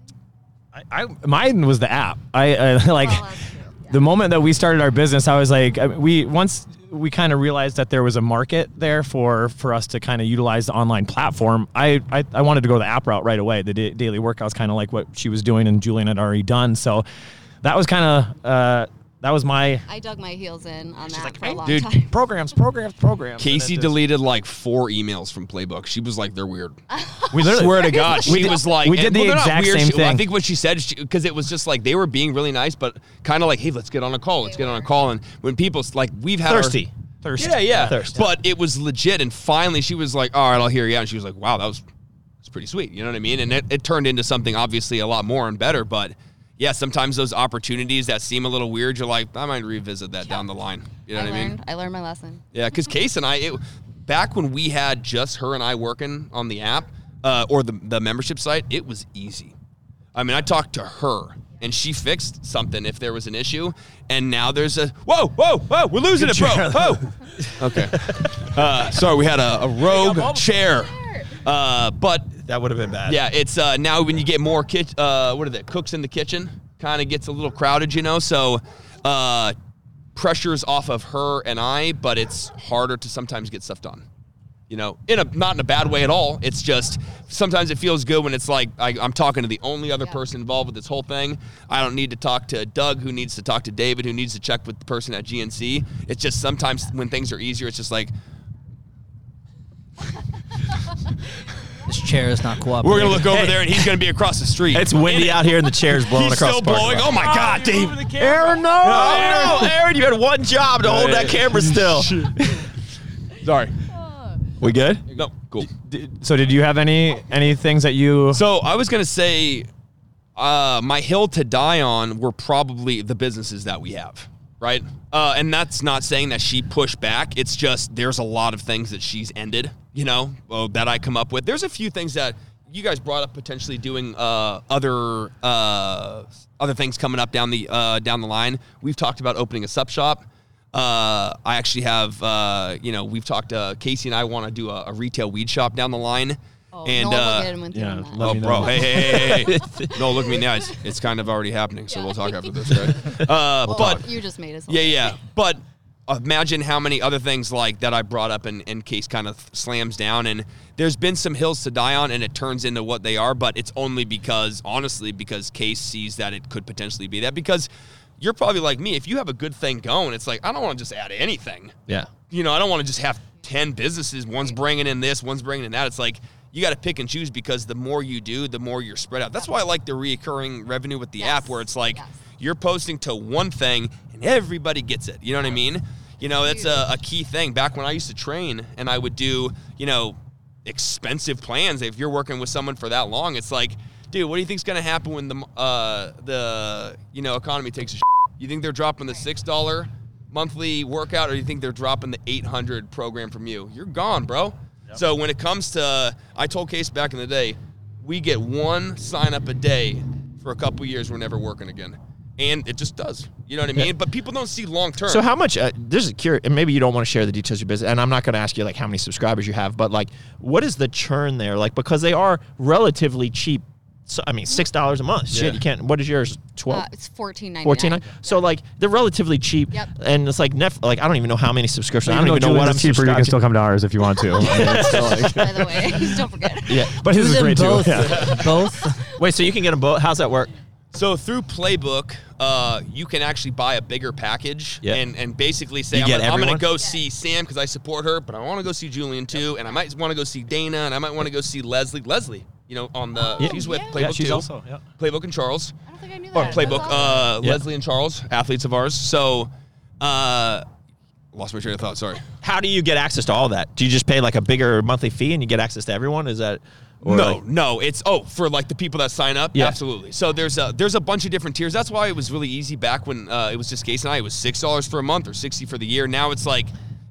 I, I mine was the app. I uh, like Well, that's true. Yeah. the moment that we started our business. I was like, I- we once we kind of realized that there was a market there for for us to kind of utilize the online platform. I I, I wanted to go the app route right away. The da- daily workouts kind of like what she was doing and Julian had already done. So that was kind of uh, that was my I dug my heels in on that like, for a long dude, time. programs, programs, programs. And it Casey just- deleted like four emails from Playbook. She was like, "They're weird." We literally Swear to God, We she did- was like, we did and- the well, they're not exact weird. same She- I thing. think what she said because it was just like they were being really nice, but kind of like, "Hey, let's get on a call. Let's They get on a call." And when people like we've had our- Thirsty. Thirsty. yeah, yeah, Thirsty. but it was legit. And finally, she was like, "All right, I'll hear you." out." And she was like, "Wow, that was it's pretty sweet." You know what I mean? And it, it turned into something obviously a lot more and better, but. Yeah, sometimes those opportunities that seem a little weird, you're like, I might revisit that down the line. You know I what I mean? I learned my lesson. Yeah, because Case and I, it, back when we had just her and I working on the app uh, or the, the membership site, it was easy. I mean, I talked to her and she fixed something if there was an issue. And now there's a whoa, whoa, whoa, we're losing it, bro. Whoa. Okay. Uh, sorry, we had a, a rogue chair. Uh, but That would have been bad. yeah, it's uh, now when you get more kit, uh, what are they? Cooks in the kitchen, kind of gets a little crowded, you know. So uh, pressure's off of her and I, but it's harder to sometimes get stuff done. You know, in a not in a bad way at all. It's just sometimes it feels good when it's like I, I'm talking to the only other Yeah. person involved with this whole thing. I don't need to talk to Doug, who needs to talk to David, who needs to check with the person at GNC. It's just sometimes when things are easier, it's just like This chair is not cooperating. we're gonna look over there and he's gonna be across the street. It's windy out here and the chair's blowing He's across still the parking blowing. lot. Oh my God, Dave! Aaron, no. Oh, no, Aaron, you had one job to hold that camera still. Sorry. We good? No, cool. Did- So did you have any any things that you? So I was gonna say, uh, my hill to die on were probably the businesses that we have, right? Uh, and that's not saying that she pushed back. It's just there's a lot of things that she's ended, you know, uh, that I come up with. There's a few things that you guys brought up potentially doing uh, other uh, other things coming up down the uh, down the line. We've talked about opening a sub shop. Uh, I actually have, uh, you know, we've talked. Uh, Casey and I want to do a, a retail weed shop down the line. Oh, and Noel will uh, get in yeah, that. let Oh, me bro, hey, hey, hey, hey, hey. no, look at me now. It's, it's kind of already happening, so Yeah. we'll talk after this, right? Uh, Well, but you just made us. yeah, yeah. But imagine how many other things like that I brought up and, and Case kind of slams down. And there's been some hills to die on, and it turns into what they are. But it's only because, honestly, because Case sees that it could potentially be that. Because you're probably like me. If you have a good thing going, it's like I don't want to just add anything Yeah. you know, I don't want to just have 10 businesses. One's bringing in this, one's bringing in that. It's like you got to pick and choose because the more you do, the more you're spread out. That's why I like the reoccurring revenue with the Yes. app where it's like Yes. You're posting to one thing and everybody gets it. You know what I mean? You know, that's a, a key thing. Back when I used to train and I would do, you know, expensive plans. If you're working with someone for that long, it's like, dude, what do you think's going to happen when the, uh, the, you know, economy takes a sh- You think they're dropping the $6 monthly workout or you think they're dropping the 800 program from you? You're gone, bro. So when it comes to, I told Case back in the day, we get one sign up a day for a couple years. We're never working again. And it just does. You know what I mean? But people don't see long term. So how much? Uh, this is curious, and maybe you don't want to share the details of your business, and I'm not going to ask you like how many subscribers you have, but like, what is the churn there? Like, because they are relatively cheap. So, I mean, six dollars a month. Shit, Yeah. you can't. What is yours? Twelve. Uh, it's fourteen ninety Fourteen. nine. So like they're relatively cheap, Yep. and it's like Nef- like I don't even know how many subscriptions. I don't even though know what I'm cheaper, you can still come to ours if you want to. I mean, like- By the way, don't forget. Yeah. but his is Use them great too. both. Yeah. Both. Wait, so you can get them both? How's that work? So through Playbook, uh, you can actually buy a bigger package Yeah. and, and basically say, You I'm gonna, I'm go see Sam because I support her, but I want to go see Julian too, and I might want to go see Dana, and I might want to go see Leslie. Leslie, you know, on the Yeah. she's with Playbook Yeah, she's too. also. Yeah. Playbook and Charles. I don't think I knew Or that. Playbook, awesome. uh, Yeah. Leslie and Charles, athletes of ours. So, uh, lost my train of thought. Sorry. How do you get access to all that? Do you just pay like a bigger monthly fee and you get access to everyone? Is that or no, like- no, it's oh for like the people that sign up. Yeah. Absolutely. So there's a there's a bunch of different tiers. That's why it was really easy back when uh, it was just Case and I. It was six dollars for a month or sixty for the year. Now it's like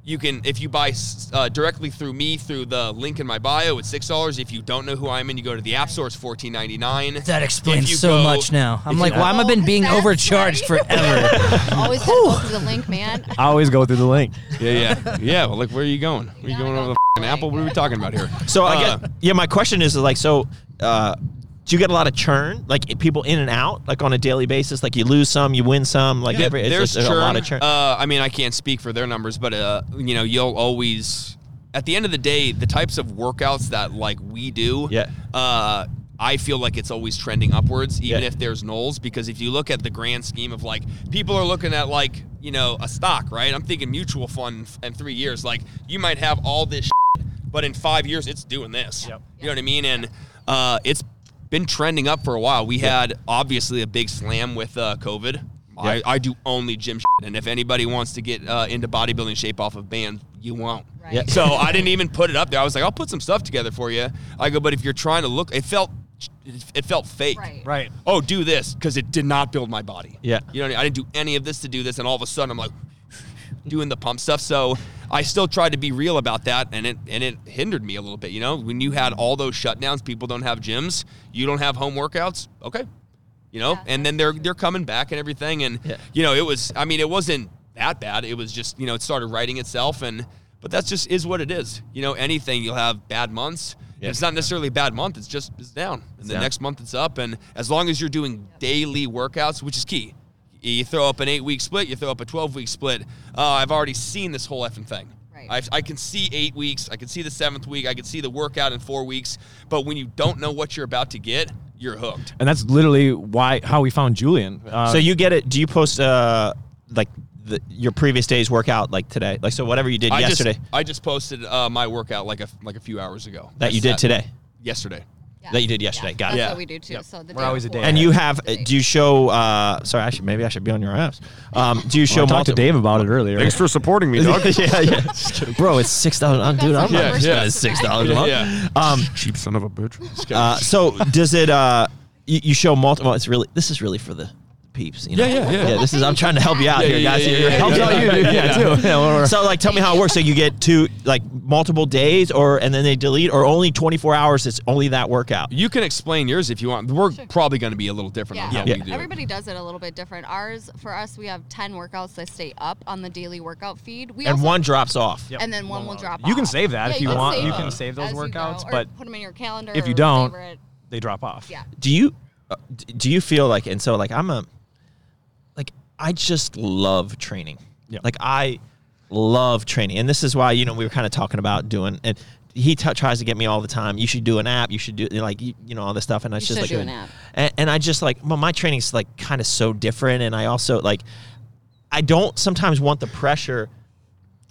you can if you buy uh, directly through me through the link in my bio, it's six dollars. If you don't know who I'm and you go to the App Store. It's fourteen ninety nine. That explains so much now. I'm like, you- why am I been being overcharged forever? Always gotta go through the link, man. I always go through the link. Yeah, yeah, yeah. Well, like where are you going? Are you going over go the link. Apple? What are we talking about here? So I Uh, get yeah. My question is like so. Uh, do you get a lot of churn, like people in and out, like on a daily basis? Like you lose some, you win some, like Yeah, every, it's there's just a lot of churn. Uh, I mean, I can't speak for their numbers, but uh, you know, you'll always. At the end of the day, the types of workouts that like we do, Yeah. Uh, I feel like it's always trending upwards, even Yeah. if there's nulls. Because if you look at the grand scheme of like people are looking at like you know a stock, right? I'm thinking mutual fund in three years. Like you might have all this, shit, but in five years it's doing this. Yep. You know what I mean? And uh, it's been trending up for a while. We had obviously a big slam with uh, COVID. I, I do only gym shit, and if anybody wants to get uh, into bodybuilding shape off of bands, you won't. Right. Yeah. So I didn't even put it up there. I was like, I'll put some stuff together for you. I go, but if you're trying to look, it felt, it felt fake. Right. Right. Oh, do this because it did not build my body. Yeah. You know, what I, mean? I didn't do any of this to do this, and all of a sudden I'm like doing the pump stuff. So I still tried to be real about that, and it and it hindered me a little bit. You know, when you had all those shutdowns, people don't have gyms, you don't have home workouts. Okay, you know, Yeah, and then they're they're coming back and everything, and Yeah. you know, it was. I mean, it wasn't that bad. It was just you know, it started writing itself, and but that's just is what it is. You know, anything you'll have bad months. Yeah. It's not necessarily a bad month. It's just it's down, and the down. next month it's up. And as long as you're doing daily workouts, which is key, you throw up an eight week split, you throw up a 12 week split. Uh, I've already seen this whole effing thing. Right. I've, I can see eight weeks, I can see the seventh week, I can see the workout in four weeks. But when you don't know what you're about to get, you're hooked. And that's literally why how we found Julian. Uh, so you get it? Do you post uh like the, your previous day's workout like today? Like so, whatever you did I yesterday just I just posted uh, my workout like a like a few hours ago. that you did that- today. Yesterday. Yeah. That you did yesterday. Got it. That's Yeah. what we do too. Yep. So the We're day always a before. day And you have? the day Do you show? uh Sorry, I should maybe I should be on your apps. Um, do you show? I talked to multi- Dave about it earlier. Thanks for supporting me, yeah, yeah. Bro, it's six dollars. Dude, I'm Yeah, not yeah. yeah, six dollars a month. Yeah. Um, Cheap son of a bitch. uh, so does it? Uh, you, you show multiple. It's really. This is really for the peeps. You know? Yeah, yeah, yeah. This is. I'm trying to help you out Yeah, here, guys. yeah, You're yeah, yeah, yeah, yeah, yeah, too. So like, tell me how it works. So you get two like multiple days, or and then they delete, or only 24 hours. It's only that workout. You can explain yours if you want. We're probably going to be a little different on Yeah. how Yeah. we do it. Everybody does it a little bit different. Ours, for us, we have 10 workouts that stay up on the daily workout feed. We And also, one drops off. Yep. and then one will drop off. You can save that Yeah, if you can want. You can save those as go, workouts, or but put them in your calendar. if you don't, favorite. they drop off. Yeah. do you uh, do you feel like and so like i'm a like i just love training Yeah. like i love training and this is why you know we were kind of talking about doing and he t- tries to get me all the time you should do an app you should do like you, you know all this stuff and it's You just should like do an app. and, and i just like well, my training's like kind of so different and i also like i don't sometimes want the pressure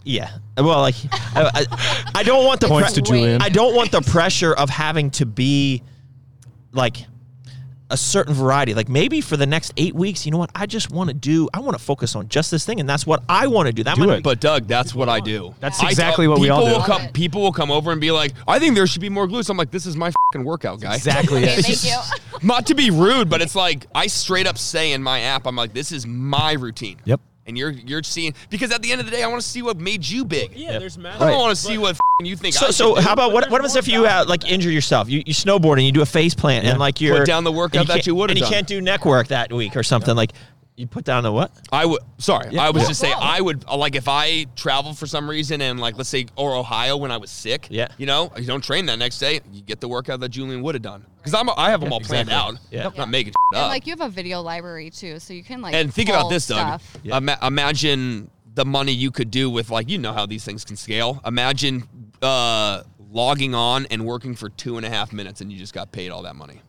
yeah well like I, I, I don't want the Points to Julian. I don't want the pressure of having to be like a certain variety. Like maybe for the next eight weeks, you know what? I just want to do. I want to focus on just this thing, and that's what I want to do. That Do might it. But Doug, that's what I do. That's I exactly what we all people do. Will come, people will come over and be like, "I think there should be more glutes." I'm like, "This is my fucking workout, guy." Exactly. Okay, thank you. Not to be rude, but it's like I straight up say in my app, I'm like, "This is my routine." Yep. And you're you're seeing because at the end of the day, I want to see what made you big. Yeah, there's math. I don't want to see what fucking you think. So, I so how about what? What happens if you uh, like injure yourself? You, you snowboard and you do a face plant and like you're put down the workout and that you would've and you can't do neck work that week or something like. You put down a what? I would. Sorry, Yeah. I was Yeah. just say Go. I would like if I traveled for some reason and like let's say or Ohio when I was sick. Yeah. You know, you don't train that next day. You get the workout that Julian would have done because I'm I have them all planned out. Yeah. I'm not making And up. like you have a video library too, so you can like. and think about pull this, Doug. stuff. Yeah. Ima- imagine the money you could do with like you know how these things can scale. Imagine uh, logging on and working for two and a half minutes and you just got paid all that money.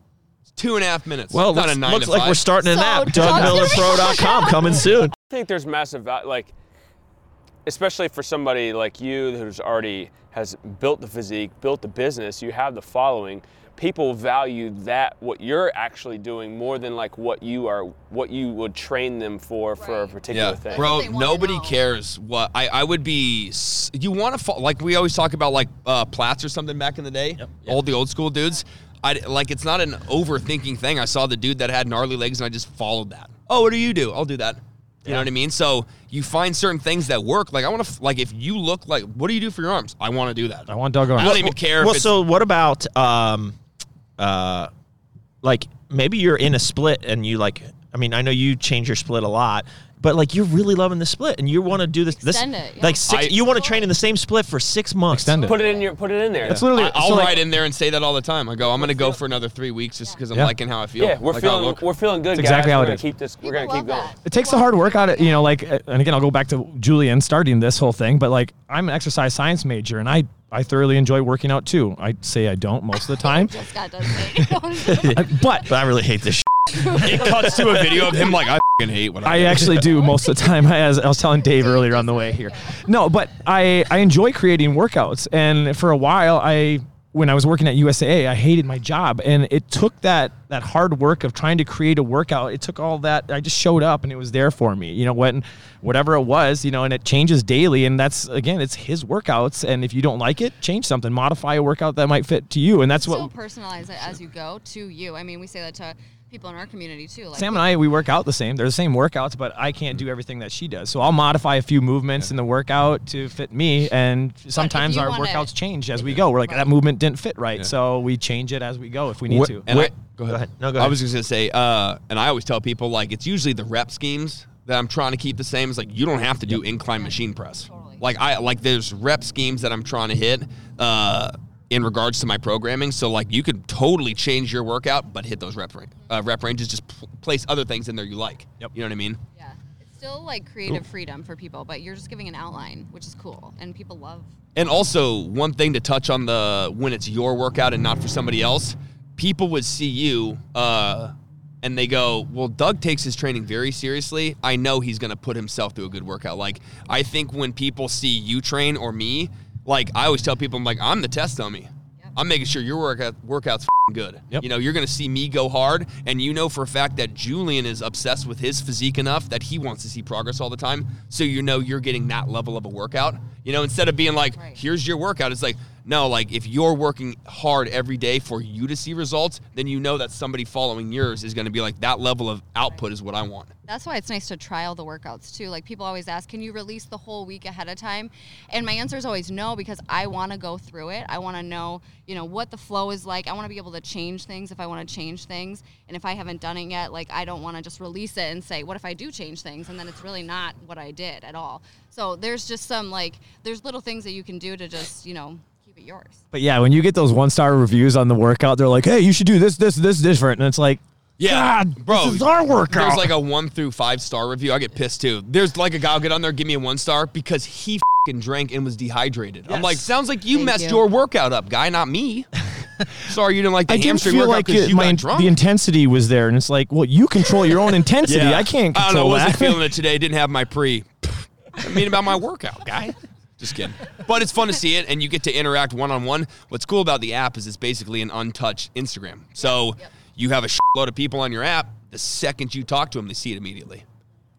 It's two and a half minutes. Well, not looks, a nine looks to like five. we're starting an So, app. Doug- DougMillerPro.com coming soon. I think there's massive val- like, especially for somebody like you who's already has built the physique, built the business, you have the following. People value that what you're actually doing more than like what you are, what you would train them for for a Right. particular Yeah, thing. bro. Nobody cares what I. I would be. You want to fall like we always talk about like uh, Platz or something back in the day. Yep. All the old school dudes. I like it's not an overthinking thing. I saw the dude that had gnarly legs and I just followed that. Oh, what do you do? I'll do that. You know what I mean? So you find certain things that work. Like I want to like if you look like what do you do for your arms? I want to do that. I want Doug on. I don't even care. Well, so what about um, uh, like maybe you're in a split and you like. I mean, I know you change your split a lot, but like you're really loving the split and you want to do this. Extend this it, yeah. like six. I- you want to train in the same split for six months. Extend it. Put it in your, put it in there. It's literally. I, I'll so, like, write in there and say that all the time. I go, I'm going to go for another three weeks just because I'm Yeah. liking how I feel. yeah, we're Like, I feeling, look- we're feeling good, That's exactly guys. how we're it gonna is. keep this. We're gonna keep love going. that. It takes the hard work out of you know, like, uh, and again, I'll go back to Julian starting this whole thing, but like, I'm an exercise science major, and I I thoroughly enjoy working out too. I say I don't most of the time, Just got done saying. But But I really hate this. it cuts to a video of him like I fing hate what I, I actually do most of the time. As I was telling Dave earlier on the way here. No, but I I enjoy creating workouts, and for a while I. When I was working at USAA, I hated my job, and it took that that hard work of trying to create a workout. It took all that. I just showed up, and it was there for me. You know, when whatever it was, you know, and it changes daily, and that's again, it's his workouts. And if you don't like it, change something, modify a workout that might fit to you, and that's Still what personalize it as you go to you. I mean, we say that to people in our community too. Like Sam and I, we work out the same. They're the same workouts, but I can't do everything that she does. So I'll modify a few movements in the workout to fit me. And sometimes our wanna- workouts change as we go. We're like, that movement didn't fit right. Yeah. So we change it as we go if we need Wh- to. And Wait, I, go go ahead. ahead. No, go I was just gonna say, uh, and I always tell people like it's usually the rep schemes that I'm trying to keep the same. It's like you don't have to do incline machine press. Totally. Like I like there's rep schemes that I'm trying to hit uh, in regards to my programming. So like you could totally change your workout, but hit those rep range, uh, rep ranges. Just pl- place other things in there you like. Yep. You know what I mean? Yeah. It's still like creative freedom for people, but you're just giving an outline, which is cool. And people love And also, one thing to touch on the when it's your workout and not for somebody else, people would see you uh, and they go, "Well, Doug takes his training very seriously. I know he's going to put himself through a good workout." Like, I think when people see you train or me, like I always tell people, I'm like, "I'm the test dummy. Yep. I'm making sure your workout workout's good. Yep. You know, you're going to see me go hard, and you know for a fact that Julian is obsessed with his physique enough that he wants to see progress all the time. So you know you're getting that level of a workout. You know, instead of being like, Right. "Here's your workout," it's like, no, like if you're working hard every day for you to see results, then you know that somebody following yours is going to be like that level of output is what I want. That's why it's nice to trial the workouts too. Like people always ask, can you release the whole week ahead of time? And my answer is always no because I want to go through it. I want to know, you know, what the flow is like. I want to be able to change things if I want to change things. And if I haven't done it yet, like I don't want to just release it and say, what if I do change things and then it's really not what I did at all. So there's just some like there's little things that you can do to just, you know, keep it yours. But yeah, when you get those one star reviews on the workout, they're like, hey, you should do this, this, this different. And it's like, Yeah, God, bro. this is our workout. There's like a one through five star review. I get pissed too. There's like a guy will get on there, give me a one star because he fing drank and was dehydrated. I'm like, sounds like you Thank messed you. your workout up, guy, not me. Sorry, you didn't like the I didn't hamstring feel workout like because it, you my, got drunk. the intensity was there. And it's like, well, you control your own intensity. I can't I don't know. control Wasn't that. feeling it today. Didn't have my pre. I mean about my workout, guy. Just kidding. But it's fun to see it, and you get to interact one on one. What's cool about the app is it's basically an untouched Instagram. So Yep. you have a load of people on your app. The second you talk to them, they see it immediately.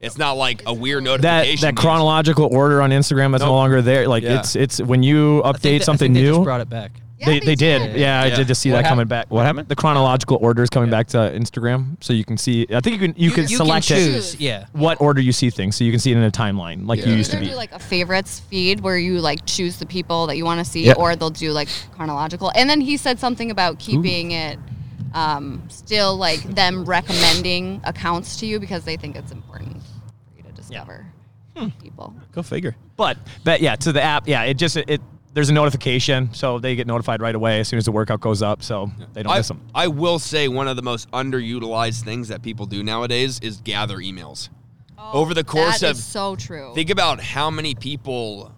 It's not like a weird that notification. that chronological order on Instagram that's no Nope. longer there. Like Yeah. it's it's when you I think update that- something I think They new. just brought it back. Yeah, they, they did. Yeah, I did just see What that coming back. What happened? The chronological order is coming back to Instagram, so you can see. I think you can you, can you select can it choose. Yeah. what order you see things, so you can see it in a timeline like Yeah. you They used to be. do like a favorites feed where you like choose the people that you want to see, Yep. or they'll do like chronological. And then he said something about keeping it um, still like them recommending accounts to you because they think it's important for you to discover people. Go figure. But but yeah, to the app, yeah, it just it, there's a notification, so they get notified right away as soon as the workout goes up, so they don't I, miss them. I will say one of the most underutilized things that people do nowadays is gather emails. Oh, over the course That of is so true. think about how many people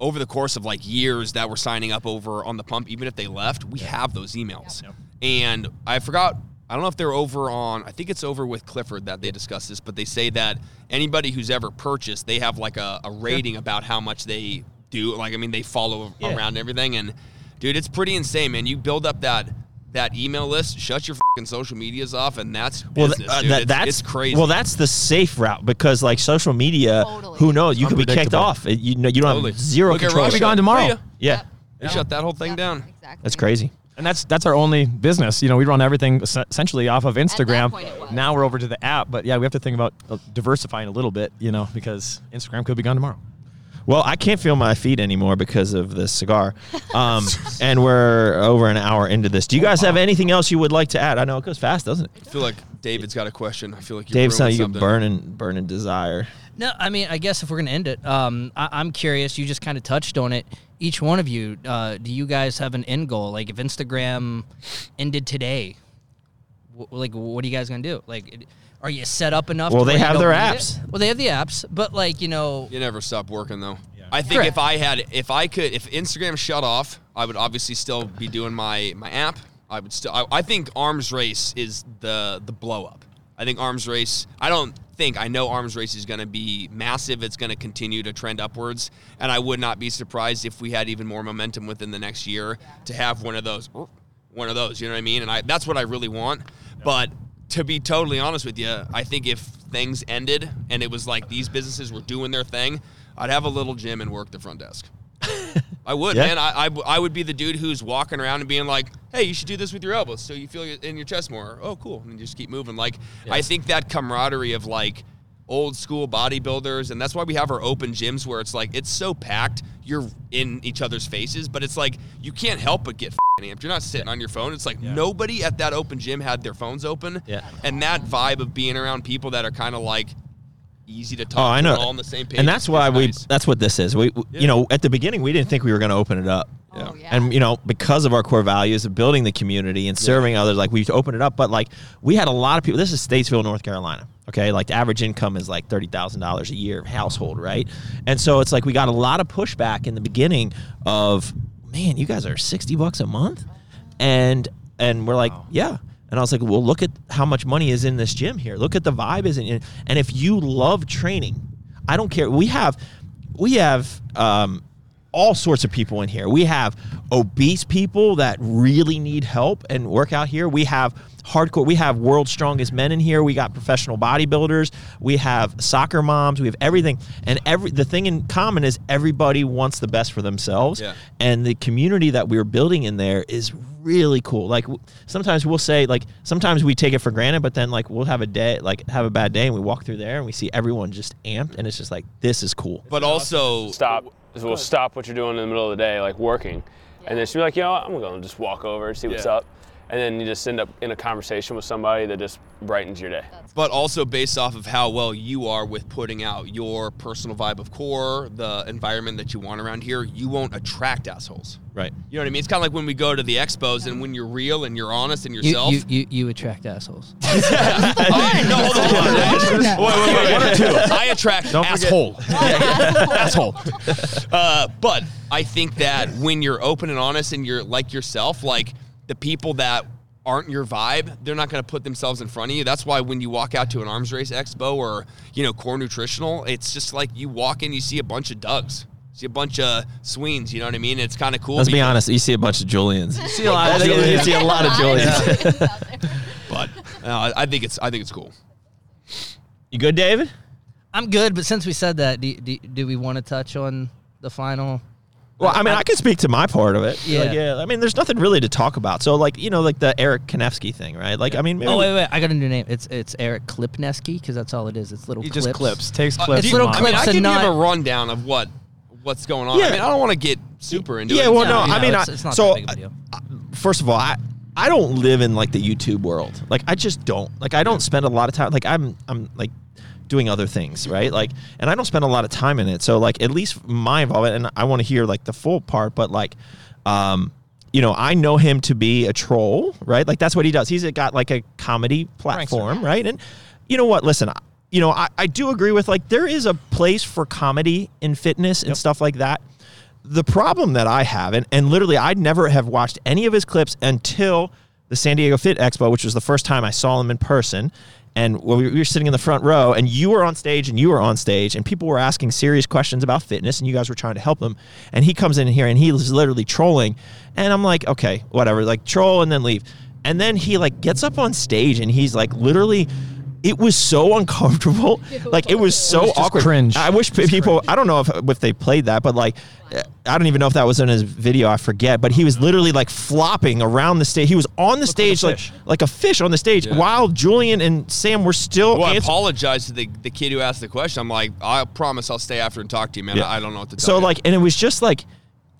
over the course of like years that were signing up over on the pump, even if they left, we have those emails. And I forgot. I don't know if they're over on. I think it's over with Clifford that they discuss this, but they say that anybody who's ever purchased, they have like a, a rating about how much they do. Like, I mean, they follow Yeah. around everything, and dude, it's pretty insane, man. You build up that that email list, shut your fucking social medias off, and that's Well, business, th- uh, dude. that, It's- that's it's crazy. Well, that's the safe route because like social media, Totally. who knows? You could be kicked off. You know, you don't Totally. have zero Look at control. Russia. Be gone tomorrow. Yeah. Yeah, They shut that whole thing Yep, down. Exactly. that's crazy. And that's that's our only business. You know, we run everything essentially off of Instagram. point it was. Now we're over to the app, but yeah, we have to think about uh, diversifying a little bit, you know, because Instagram could be gone tomorrow. Well, I can't feel my feet anymore because of this cigar, um, and we're over an hour into this. Do you guys have anything else you would like to add? I know it goes fast, doesn't it? I feel like David's got a question. I feel like you're Dave's brewing not you something. burning burning desire. No, I mean, I guess if we're gonna end it, um, I, I'm curious. You just kind of touched on it. Each one of you, uh, do you guys have an end goal? Like, if Instagram ended today, wh- like, what are you guys gonna do? Like, it- are you set up enough? Well, to they have their need it? apps. Well, they have the apps, but like, you know, You never stop working though. I think Correct. if I had, if I could, if Instagram shut off, I would obviously still be doing my my app. I would still. I, I think Arms Race is the the blow up. I think Arms Race. I don't think I know Arms Race is going to be massive. It's going to continue to trend upwards, and I would not be surprised if we had even more momentum within the next year to have one of those, one of those. You know what I mean? And I that's what I really want. But to be totally honest with you, I think if things ended and it was like these businesses were doing their thing, I'd have a little gym and work the front desk. I would, Yeah. man. I, I, I would be the dude who's walking around and being like, hey, you should do this with your elbows so you feel it in your chest more. Oh, cool. And just keep moving. Like, I think that camaraderie of like old school bodybuilders, and that's why we have our open gyms where it's like, it's so packed, you're in each other's faces, but it's like, you can't help but get f***ing amped. You're not sitting on your phone. It's like, nobody at that open gym had their phones open. Yeah. And that vibe of being around people that are kind of like, easy to talk Oh, I know. all on the same page. And that's is why we. That's what this is. We, we- you know, at the beginning, we didn't think we were going to open it up. Oh, yeah. And you know, because of our core values of building the community and serving others, like we opened it up. But like we had a lot of people. This is Statesville, North Carolina. Okay, like the average income is like thirty thousand dollars a year household, right? And so it's like we got a lot of pushback in the beginning of, man, you guys are sixty bucks a month, and and we're like, yeah. And I was like, well, look at how much money is in this gym here. Look at the vibe is in, and if you love training, I don't care. We have, we have. Um, all sorts of people in here. We have obese people that really need help and work out here. We have hardcore. We have world's strongest men in here. We got professional bodybuilders. We have soccer moms. We have everything. And every the thing in common is everybody wants the best for themselves. Yeah. And the community that we're building in there is really cool. Like sometimes we'll say like sometimes we take it for granted, but then like we'll have a day like have a bad day and we walk through there and we see everyone just amped and it's just like this is cool. But also, Stop. We'll stop what you're doing in the middle of the day, like working, and then she'll be like, you know, what? I'm gonna just walk over and see what's Yeah. up, and then you just end up in a conversation with somebody that just brightens your day. but also based off of how well you are with putting out your personal vibe of core, the environment that you want around here, you won't attract assholes. Right. You know what I mean? It's kind of like when we go to the expos and when you're real and you're honest and yourself. you, you, you attract assholes. Oh, no, hold on, hold on. Wait, wait, wait, one or two. I attract asshole. asshole. Uh, but I think that when you're open and honest and you're like yourself, like the people that aren't your vibe, they're not going to put themselves in front of you. That's why when you walk out to an arms race expo or you know core nutritional, it's just like you walk in, you see a bunch of Dougs. See a bunch of Sweens, you know what I mean? It's kind of cool. Let's be honest. You see a bunch of Julians. You See a lot of you Julians. see a lot of Julians. But uh, I- I think it's I think it's cool. You good, David? I'm good, but since we said that, do, do, do we want to touch on the final? Well, I mean, I can speak to my part of it. Yeah. Like, yeah. I mean, there's nothing really to talk about. So, like, you know, like the Eric Kanefsky thing, right? Like, I mean, maybe Oh wait, wait! I got a new name. It's it's Eric Klipneski because that's all it is. It's little He clips. just clips, takes Uh, clips. do you- little from I on- mean, I clips can and give not- a rundown of what what's going on. Yeah. I mean, I don't want to get super into it. Yeah, well, No, no, I mean, it's- I- it's not so that big of a deal. first of all, I, I don't live in like the YouTube world. Like I just don't. Like I don't spend a lot of time. Like I'm I'm like doing other things, right? Like, and I don't spend a lot of time in it. So like at least my involvement, and I want to hear like the full part, but like, um, you know, I know him to be a troll, right? Like that's what he does. He's got like a comedy platform, right? And you know what? Listen, I- you know, I, I do agree with like there is a place for comedy in fitness and stuff like that. The problem that I have, and, and literally I'd never have watched any of his clips until the San Diego Fit Expo, which was the first time I saw him in person. And we we were sitting in the front row, and you were on stage, and you were on stage, and people were asking serious questions about fitness, and you guys were trying to help them. And he comes in here, and he was literally trolling, and I'm like, okay, whatever, like troll and then leave. And then he like gets up on stage, and he's like literally. It was so uncomfortable, like it was so just awkward. cringe. I wish p- people. I don't know if if they played that, but like, I don't even know if that was in his video. I forget. But he was literally like flopping around the stage. He was on the stage a like like a fish on the stage, Yeah. while Julian and Sam were still. Well, I answering- apologized to the, the kid who asked the question. I'm like, I promise I'll stay after and talk to you, man. Yeah. I don't know what to tell So you. like, and it was just like,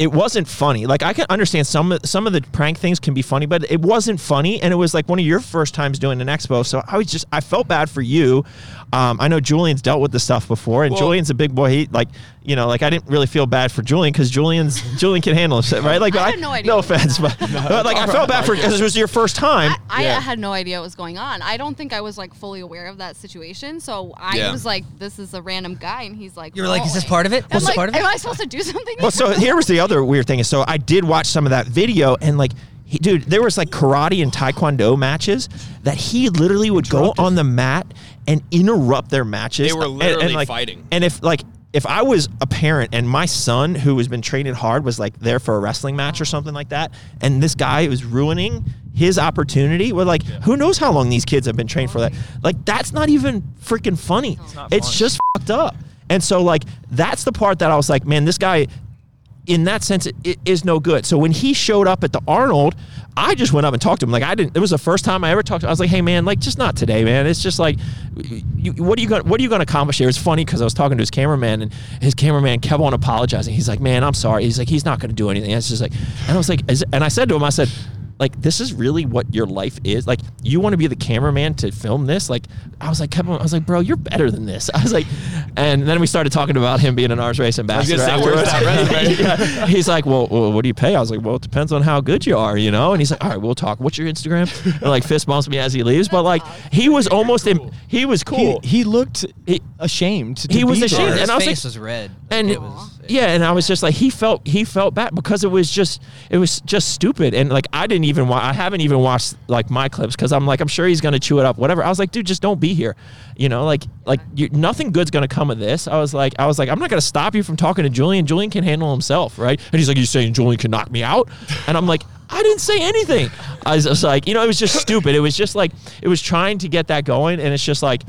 it wasn't funny. Like I can understand some some of the prank things can be funny, but it wasn't funny. And it was like one of your first times doing an expo, so I was just I felt bad for you. Um, I know Julian's dealt with this stuff before, and Well- Julian's a big boy. He like you know like I didn't really feel bad for Julian because Julian's Julian can handle it, right? Like I but had no idea No offense, but, but like I felt bad for because it was your first time. I, I Yeah. had no idea what was going on. I don't think I was like fully aware of that situation. So I Yeah. was like, "This is a random guy," and he's like, You were like, "Is this part of it? I'm Was this like, part of it?" Am I supposed to do something? Well, so here was the other weird thing is so I did watch some of that video and like he, dude, there was like karate and taekwondo matches that he literally would go on the mat and interrupt their matches. They were literally and, like, fighting. And if like if I was a parent and my son who has been training hard was like there for a wrestling match or something like that, and this guy was ruining his opportunity, we're like, who knows how long these kids have been trained for that? Like that's not even freaking funny. It's, not funny. just fucked up. And so like that's the part that I was like, man, this guy in that sense it, it is no good. So when he showed up at the Arnold, I just went up and talked to him. Like I didn't. It was the first time I ever talked to. him. I was like, "Hey man, like just not today, man. It's just like, you, what are you going? What are you going to accomplish here?" It's funny because I was talking to his cameraman, and his cameraman kept on apologizing. He's like, "Man, I'm sorry." He's like, "He's not going to do anything." It's just like, and I was like, and I said to him, I said. Like this is really what your life is. Like you want to be the cameraman to film this. Like I was like, kept on, I was like, bro, you're better than this. I was like, and then we started talking about him being an arms race ambassador. say, where's afterwards. that resume? Yeah. He's like, well, well, what do you pay? I was like, well, it depends on how good you are, you know. And he's like, all right, we'll talk. What's your Instagram? And like fist bumps me as he leaves, but like he was almost in, he was cool. He, he looked He- ashamed. To he was ashamed, there. His and I was face like- was red. and It was- yeah, and I was just like he felt he felt bad because it was just it was just stupid. And like I didn't even wa- I haven't even watched like my clips because I'm like I'm sure he's gonna chew it up whatever. I was like dude just don't be here. You know like like you, nothing good's gonna come of this. I was like I was like I'm not gonna stop you from talking to Julian. Julian can handle himself right? And he's like you're saying Julian can knock me out? And I'm like I didn't say anything. I was just like you know it was just stupid. It was just like it was trying to get that going and it's just like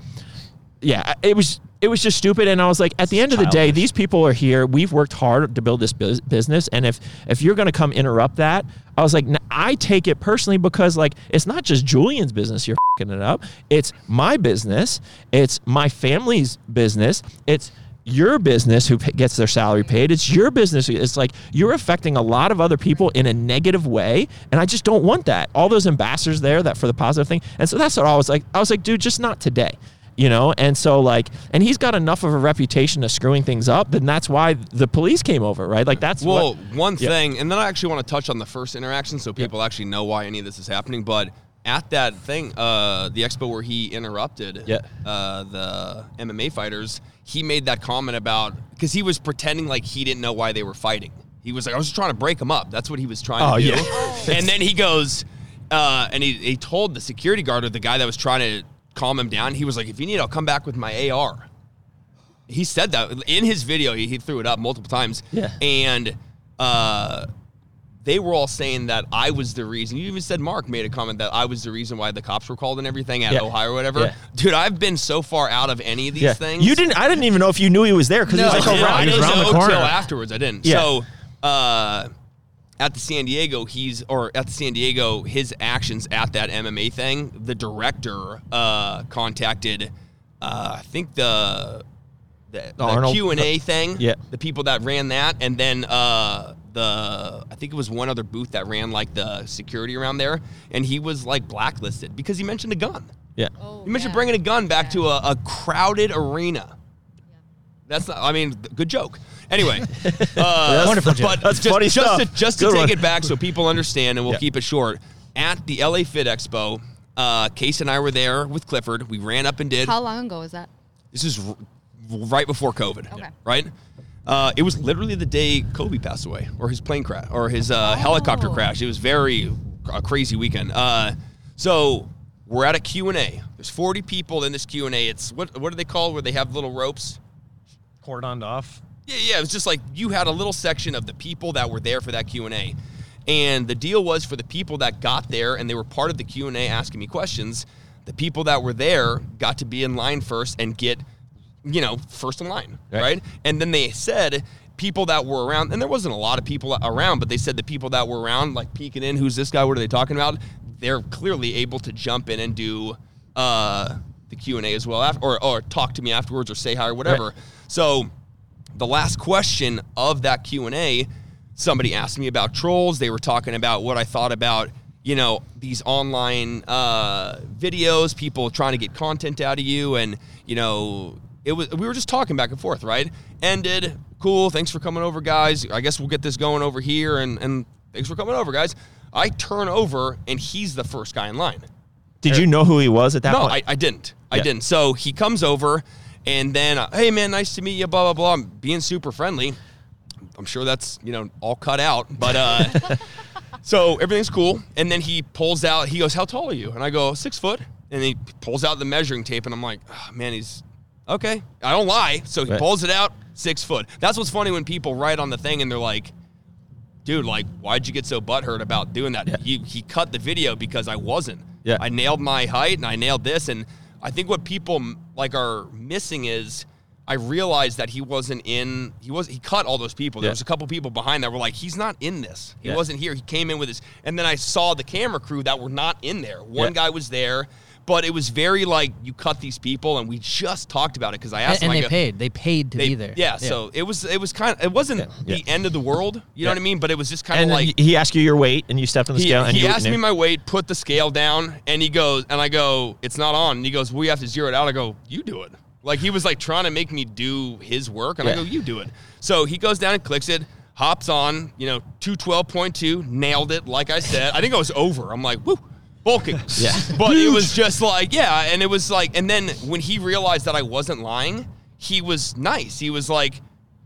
yeah, it was it was just stupid. And I was like, at the end of the day, these people are here. We've worked hard to build this bus- business, and if if you're going to come interrupt that, I was like, I take it personally because like it's not just Julian's business you're fucking it up. It's my business. It's my family's business. It's your business who gets their salary paid. It's your business. It's like you're affecting a lot of other people in a negative way, and I just don't want that. All those ambassadors there that for the positive thing, and so that's what I was like. I was like, dude, just not today you know and so like and he's got enough of a reputation of screwing things up then that's why the police came over right like that's Well, what one Yeah. thing, and then I actually want to touch on the first interaction so people actually know why any of this is happening. But at that thing, uh, the expo where he interrupted Yeah. uh, the MMA fighters, he made that comment about because he was pretending like he didn't know why they were fighting. He was like, I was just trying to break them up. That's what he was trying Oh, to do. yeah. and then he goes, uh, and he, he told the security guard or the guy that was trying to calm him down, he was like, if you need, I'll come back with my AR. He said that in his video. He, he threw it up multiple times. Yeah. And uh, they were all saying that I was the reason. You even said Mark made a comment that I was the reason why the cops were called and everything at Yeah. Ohio or whatever. Yeah. Dude, I've been so far out of any of these yeah things. you didn't i didn't even know if you knew he was there because No, he was like around I he was around the corner. afterwards. I didn't. Yeah. So uh, at the San Diego, he's or at the San Diego, his actions at that MMA thing, the director uh, contacted, uh, I think the the, the Arnold. Q and A thing, Yeah. the people that ran that, and then uh, the I think it was one other booth that ran like the security around there, and he was like blacklisted because he mentioned a gun. Yeah. Oh, He mentioned yeah. bringing a gun back Yeah. to a, a crowded arena. That's not, I mean, good joke. Anyway, uh, Wonderful joke. But That's just, funny just stuff. To, just to Good take one. it back so people understand, and we'll Yeah. keep it short. At the LA Fit Expo, uh, Case and I were there with Clifford. We ran up and did. How long ago was that? This is r- right before COVID. Okay. Right. Uh, it was literally the day Kobe passed away, or his plane crash, or his uh, helicopter Oh. crash. It was very a crazy weekend. Uh, so we're at a Q and A. There's 40 people in this Q and A. It's what what do they call where they have little ropes? Cordoned off. Yeah, yeah. It was just like you had a little section of the people that were there for that Q and A, and the deal was for the people that got there and they were part of the Q and A asking me questions. The people that were there got to be in line first and get, you know, first in line, Right. right? And then they said people that were around, and there wasn't a lot of people around, but they said the people that were around, like peeking in, who's this guy? What are they talking about? They're clearly able to jump in and do uh, the Q and A as well, af- or or talk to me afterwards, or say hi or whatever. So the last question of that q&a somebody asked me about trolls. They were talking about what i thought about you know these online uh, videos people trying to get content out of you. And you know it was we were just talking back and forth right? Ended. Cool. Thanks for coming over guys. I guess we'll get this going over here. And and thanks for coming over guys. I turn over and he's the first guy in line. Did you know who he was at that no, point? I, I didn't. I Yeah. didn't. So he comes over, and then, uh, hey man, nice to meet you. Blah blah blah. I'm being super friendly. I'm sure that's you know all cut out, but uh, so everything's cool. And then he pulls out. He goes, "How tall are you?" And I go, six foot. And he pulls out the measuring tape, and I'm like, oh, man, he's okay. I don't lie. So he Right. pulls it out, six foot. That's what's funny when people write on the thing and they're like, dude, like, why'd you get so butthurt about doing that? Yeah. He, he cut the video because I wasn't. Yeah. I nailed my height and I nailed this. And I think what people like are missing is I realized that he wasn't in. He was. He cut all those people. There Yeah. was a couple people behind that were like, he's not in this. He Yeah. wasn't here. He came in with his. And then I saw the camera crew that were not in there. One Yeah. guy was there. But it was very like you cut these people, and we just talked about it because I asked and, him. and I they go- uh, paid. They paid to they- be there. Yeah, so it was it was kind of it wasn't Yeah. the end of the world, you know what I mean? But it was just kind of like he he asked you your weight, and you stepped on the he, scale, and he you asked me my weight, put the scale down, and he goes, and I go, it's not on. And he goes, we have to zero it out. I go, you do it. Like he was like trying to make me do his work, and I go, you do it. So he goes down and clicks it, hops on, you know, two twelve point two, nailed it. Like I said, I think I was over. I'm like, woo. Bulking. Yeah. But it was just like, yeah. And it was like, and then when he realized that I wasn't lying, he was nice. He was like,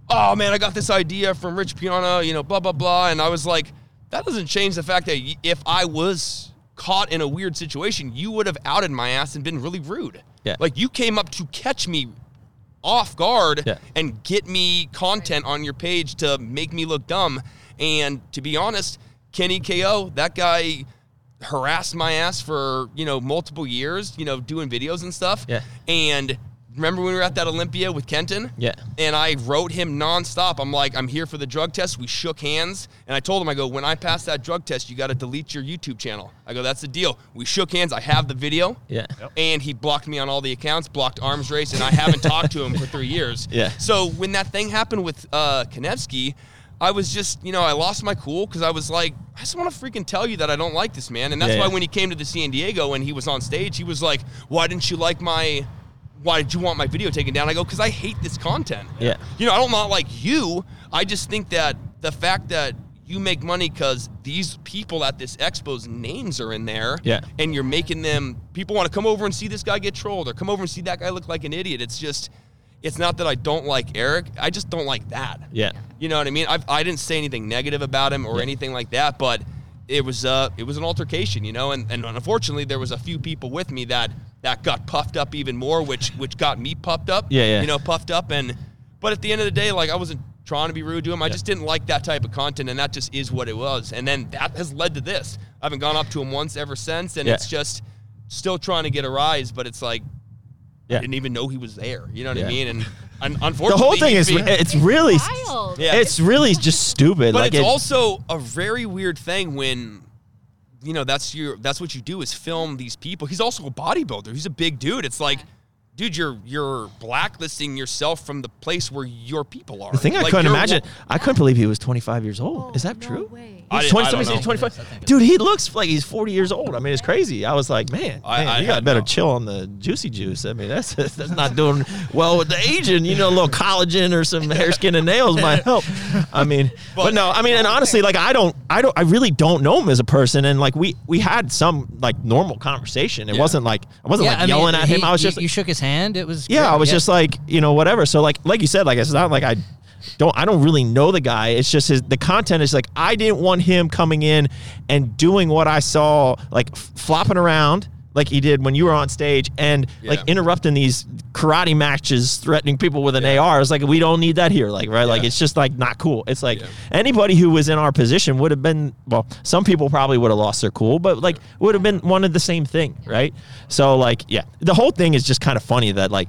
oh man, I got this idea from Rich Piana, you know, blah, blah, blah. And I was like, that doesn't change the fact that if I was caught in a weird situation, you would have outed my ass and been really rude. Yeah. Like you came up to catch me off guard Yeah. and get me content on your page to make me look dumb. And to be honest, Kenny KO, that guy harassed my ass for, you know, multiple years, you know, doing videos and stuff. Yeah. And remember when we were at that Olympia with Kenton? Yeah. And I wrote him nonstop. I'm like, I'm here for the drug test. We shook hands. And I told him, I go, when I pass that drug test, you got to delete your YouTube channel. I go, that's the deal. We shook hands. I have the video. Yeah. And he blocked me on all the accounts, blocked arms race, and I haven't talked to him for three years. Yeah. So when that thing happened with uh, Konevsky, I was just, you know, I lost my cool because I was like, I just want to freaking tell you that I don't like this man. And that's Yeah, why yeah. when he came to the San Diego and he was on stage, he was like, why didn't you like my, why did you want my video taken down? I go, because I hate this content. Yeah. You know, I don't not like you. I just think that the fact that you make money because these people at this expo's names are in there. Yeah. And you're making them, people want to come over and see this guy get trolled or come over and see that guy look like an idiot. It's just, it's not that I don't like Eric. I just don't like that. Yeah. You know what I mean? I've, I didn't say anything negative about him or Yeah. anything like that, but it was uh it was an altercation, you know, and, and unfortunately there was a few people with me that that got puffed up even more, which which got me puffed up. Yeah, yeah. You know, puffed up and but at the end of the day, like I wasn't trying to be rude to him. I just didn't like that type of content and that just is what it was. And then that has led to this. I haven't gone up to him once ever since and Yeah. it's just still trying to get a rise, but it's like Yeah. I didn't even know he was there. You know what Yeah. I mean? And, and The whole thing is being- it's really Wild. Yeah. it's really just stupid. but like it's it- also a very weird thing when you know that's your that's what you do is film these people. He's also a bodybuilder. He's a big dude. It's like dude, you're you're blacklisting yourself from the place where your people are. The thing I Like, couldn't imagine, I couldn't believe he was 25 years old. Oh, Is that no true? way. I He's didn't- 20, somebody said 25. Dude, he looks like he's 40 years old. I mean, it's crazy. I was like, man, I- man I you got better no- chill on the juicy juice. I mean, that's that's not doing well with the aging. You know, a little collagen or some hair, skin, and nails might help. I mean, but, no, I mean, and honestly, like, I don't, I don't, I really don't know him as a person. And like, we we had some like normal conversation. It Yeah. wasn't like I wasn't Yeah, like I mean, yelling at him. I was you- just you shook his hand. It was yeah, great. I was just like, you know, whatever. So like, like you said, like it's not like I don't, I don't really know the guy. It's just his, the content is like, I didn't want him coming in and doing what I saw, like flopping around like he did when you were on stage and like interrupting these karate matches, threatening people with an Yeah. AR. It's like, we don't need that here. Like, right. Like, it's just like not cool. It's like Yeah. anybody who was in our position would have been, well, some people probably would have lost their cool, but like would have been wanted the same thing. Right. So like, yeah, the whole thing is just kind of funny that like,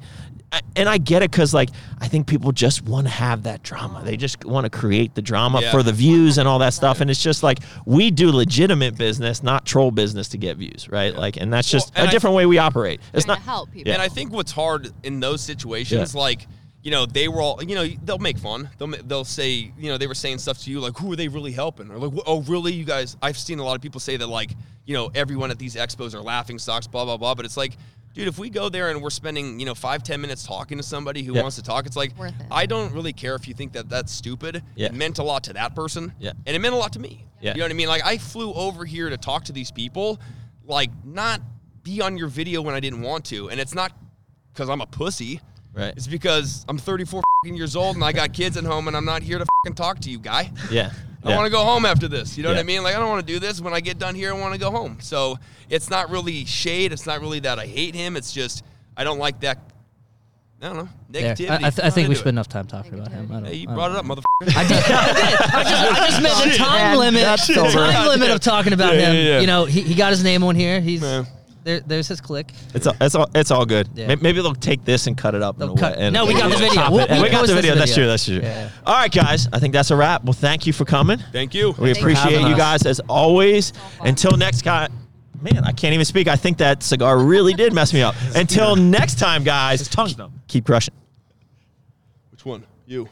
and I get it because like I think people just want to have that drama. They just want to create the drama Yeah. for the views and all that stuff. And it's just like we do legitimate business, not troll business to get views, right? Like, and that's just Well, and a I- different way we operate. It's not to help people. And I think what's hard in those situations, Yeah. like you know, they were all you know they'll make fun. They'll they'll say you know they were saying stuff to you like who are they really helping or like oh really you guys? I've seen a lot of people say that like you know everyone at these expos are laughing stocks blah blah blah. But it's like. Dude, if we go there and we're spending, you know, five, ten minutes talking to somebody who Yeah. wants to talk, it's like, Worth it. I don't really care if you think that that's stupid. Yeah. It meant a lot to that person. Yeah. And it meant a lot to me. Yeah. You know what I mean? Like, I flew over here to talk to these people, like, not be on your video when I didn't want to. And it's not because I'm a pussy. Right. It's because I'm 34 years old and I got kids at home and I'm not here to fing talk to you, guy. yeah. I want to go home after this. You know what I mean? Like, I don't want to do this. When I get done here, I want to go home. So it's not really shade. It's not really that I hate him. It's just I don't like that. I don't know There. negativity. I, I, th- I think we into spent it. enough time talking about him. I don't, Hey, you I brought it don't up, know. motherfucker. I did. I did. I just, I just meant the time limit. that's The time limit of talking about Yeah, him. yeah, yeah. You know, he, he got his name on here. He's Yeah. There. There's his click. It's all, it's all, it's all good. Yeah. May- Maybe they'll take this and cut it up. They'll a cut- way and- no, we got the video. We'll- we'll we got the this video. That's video. true. That's true. Yeah. All right, guys. I think that's a wrap. Well, thank you for coming. Thank you. We Thank appreciate Having you guys as always. Until next time. Man, I can't even speak. I think that cigar really did mess me up. Until next time, guys. His tongue's numb. Keep crushing. Which one? You.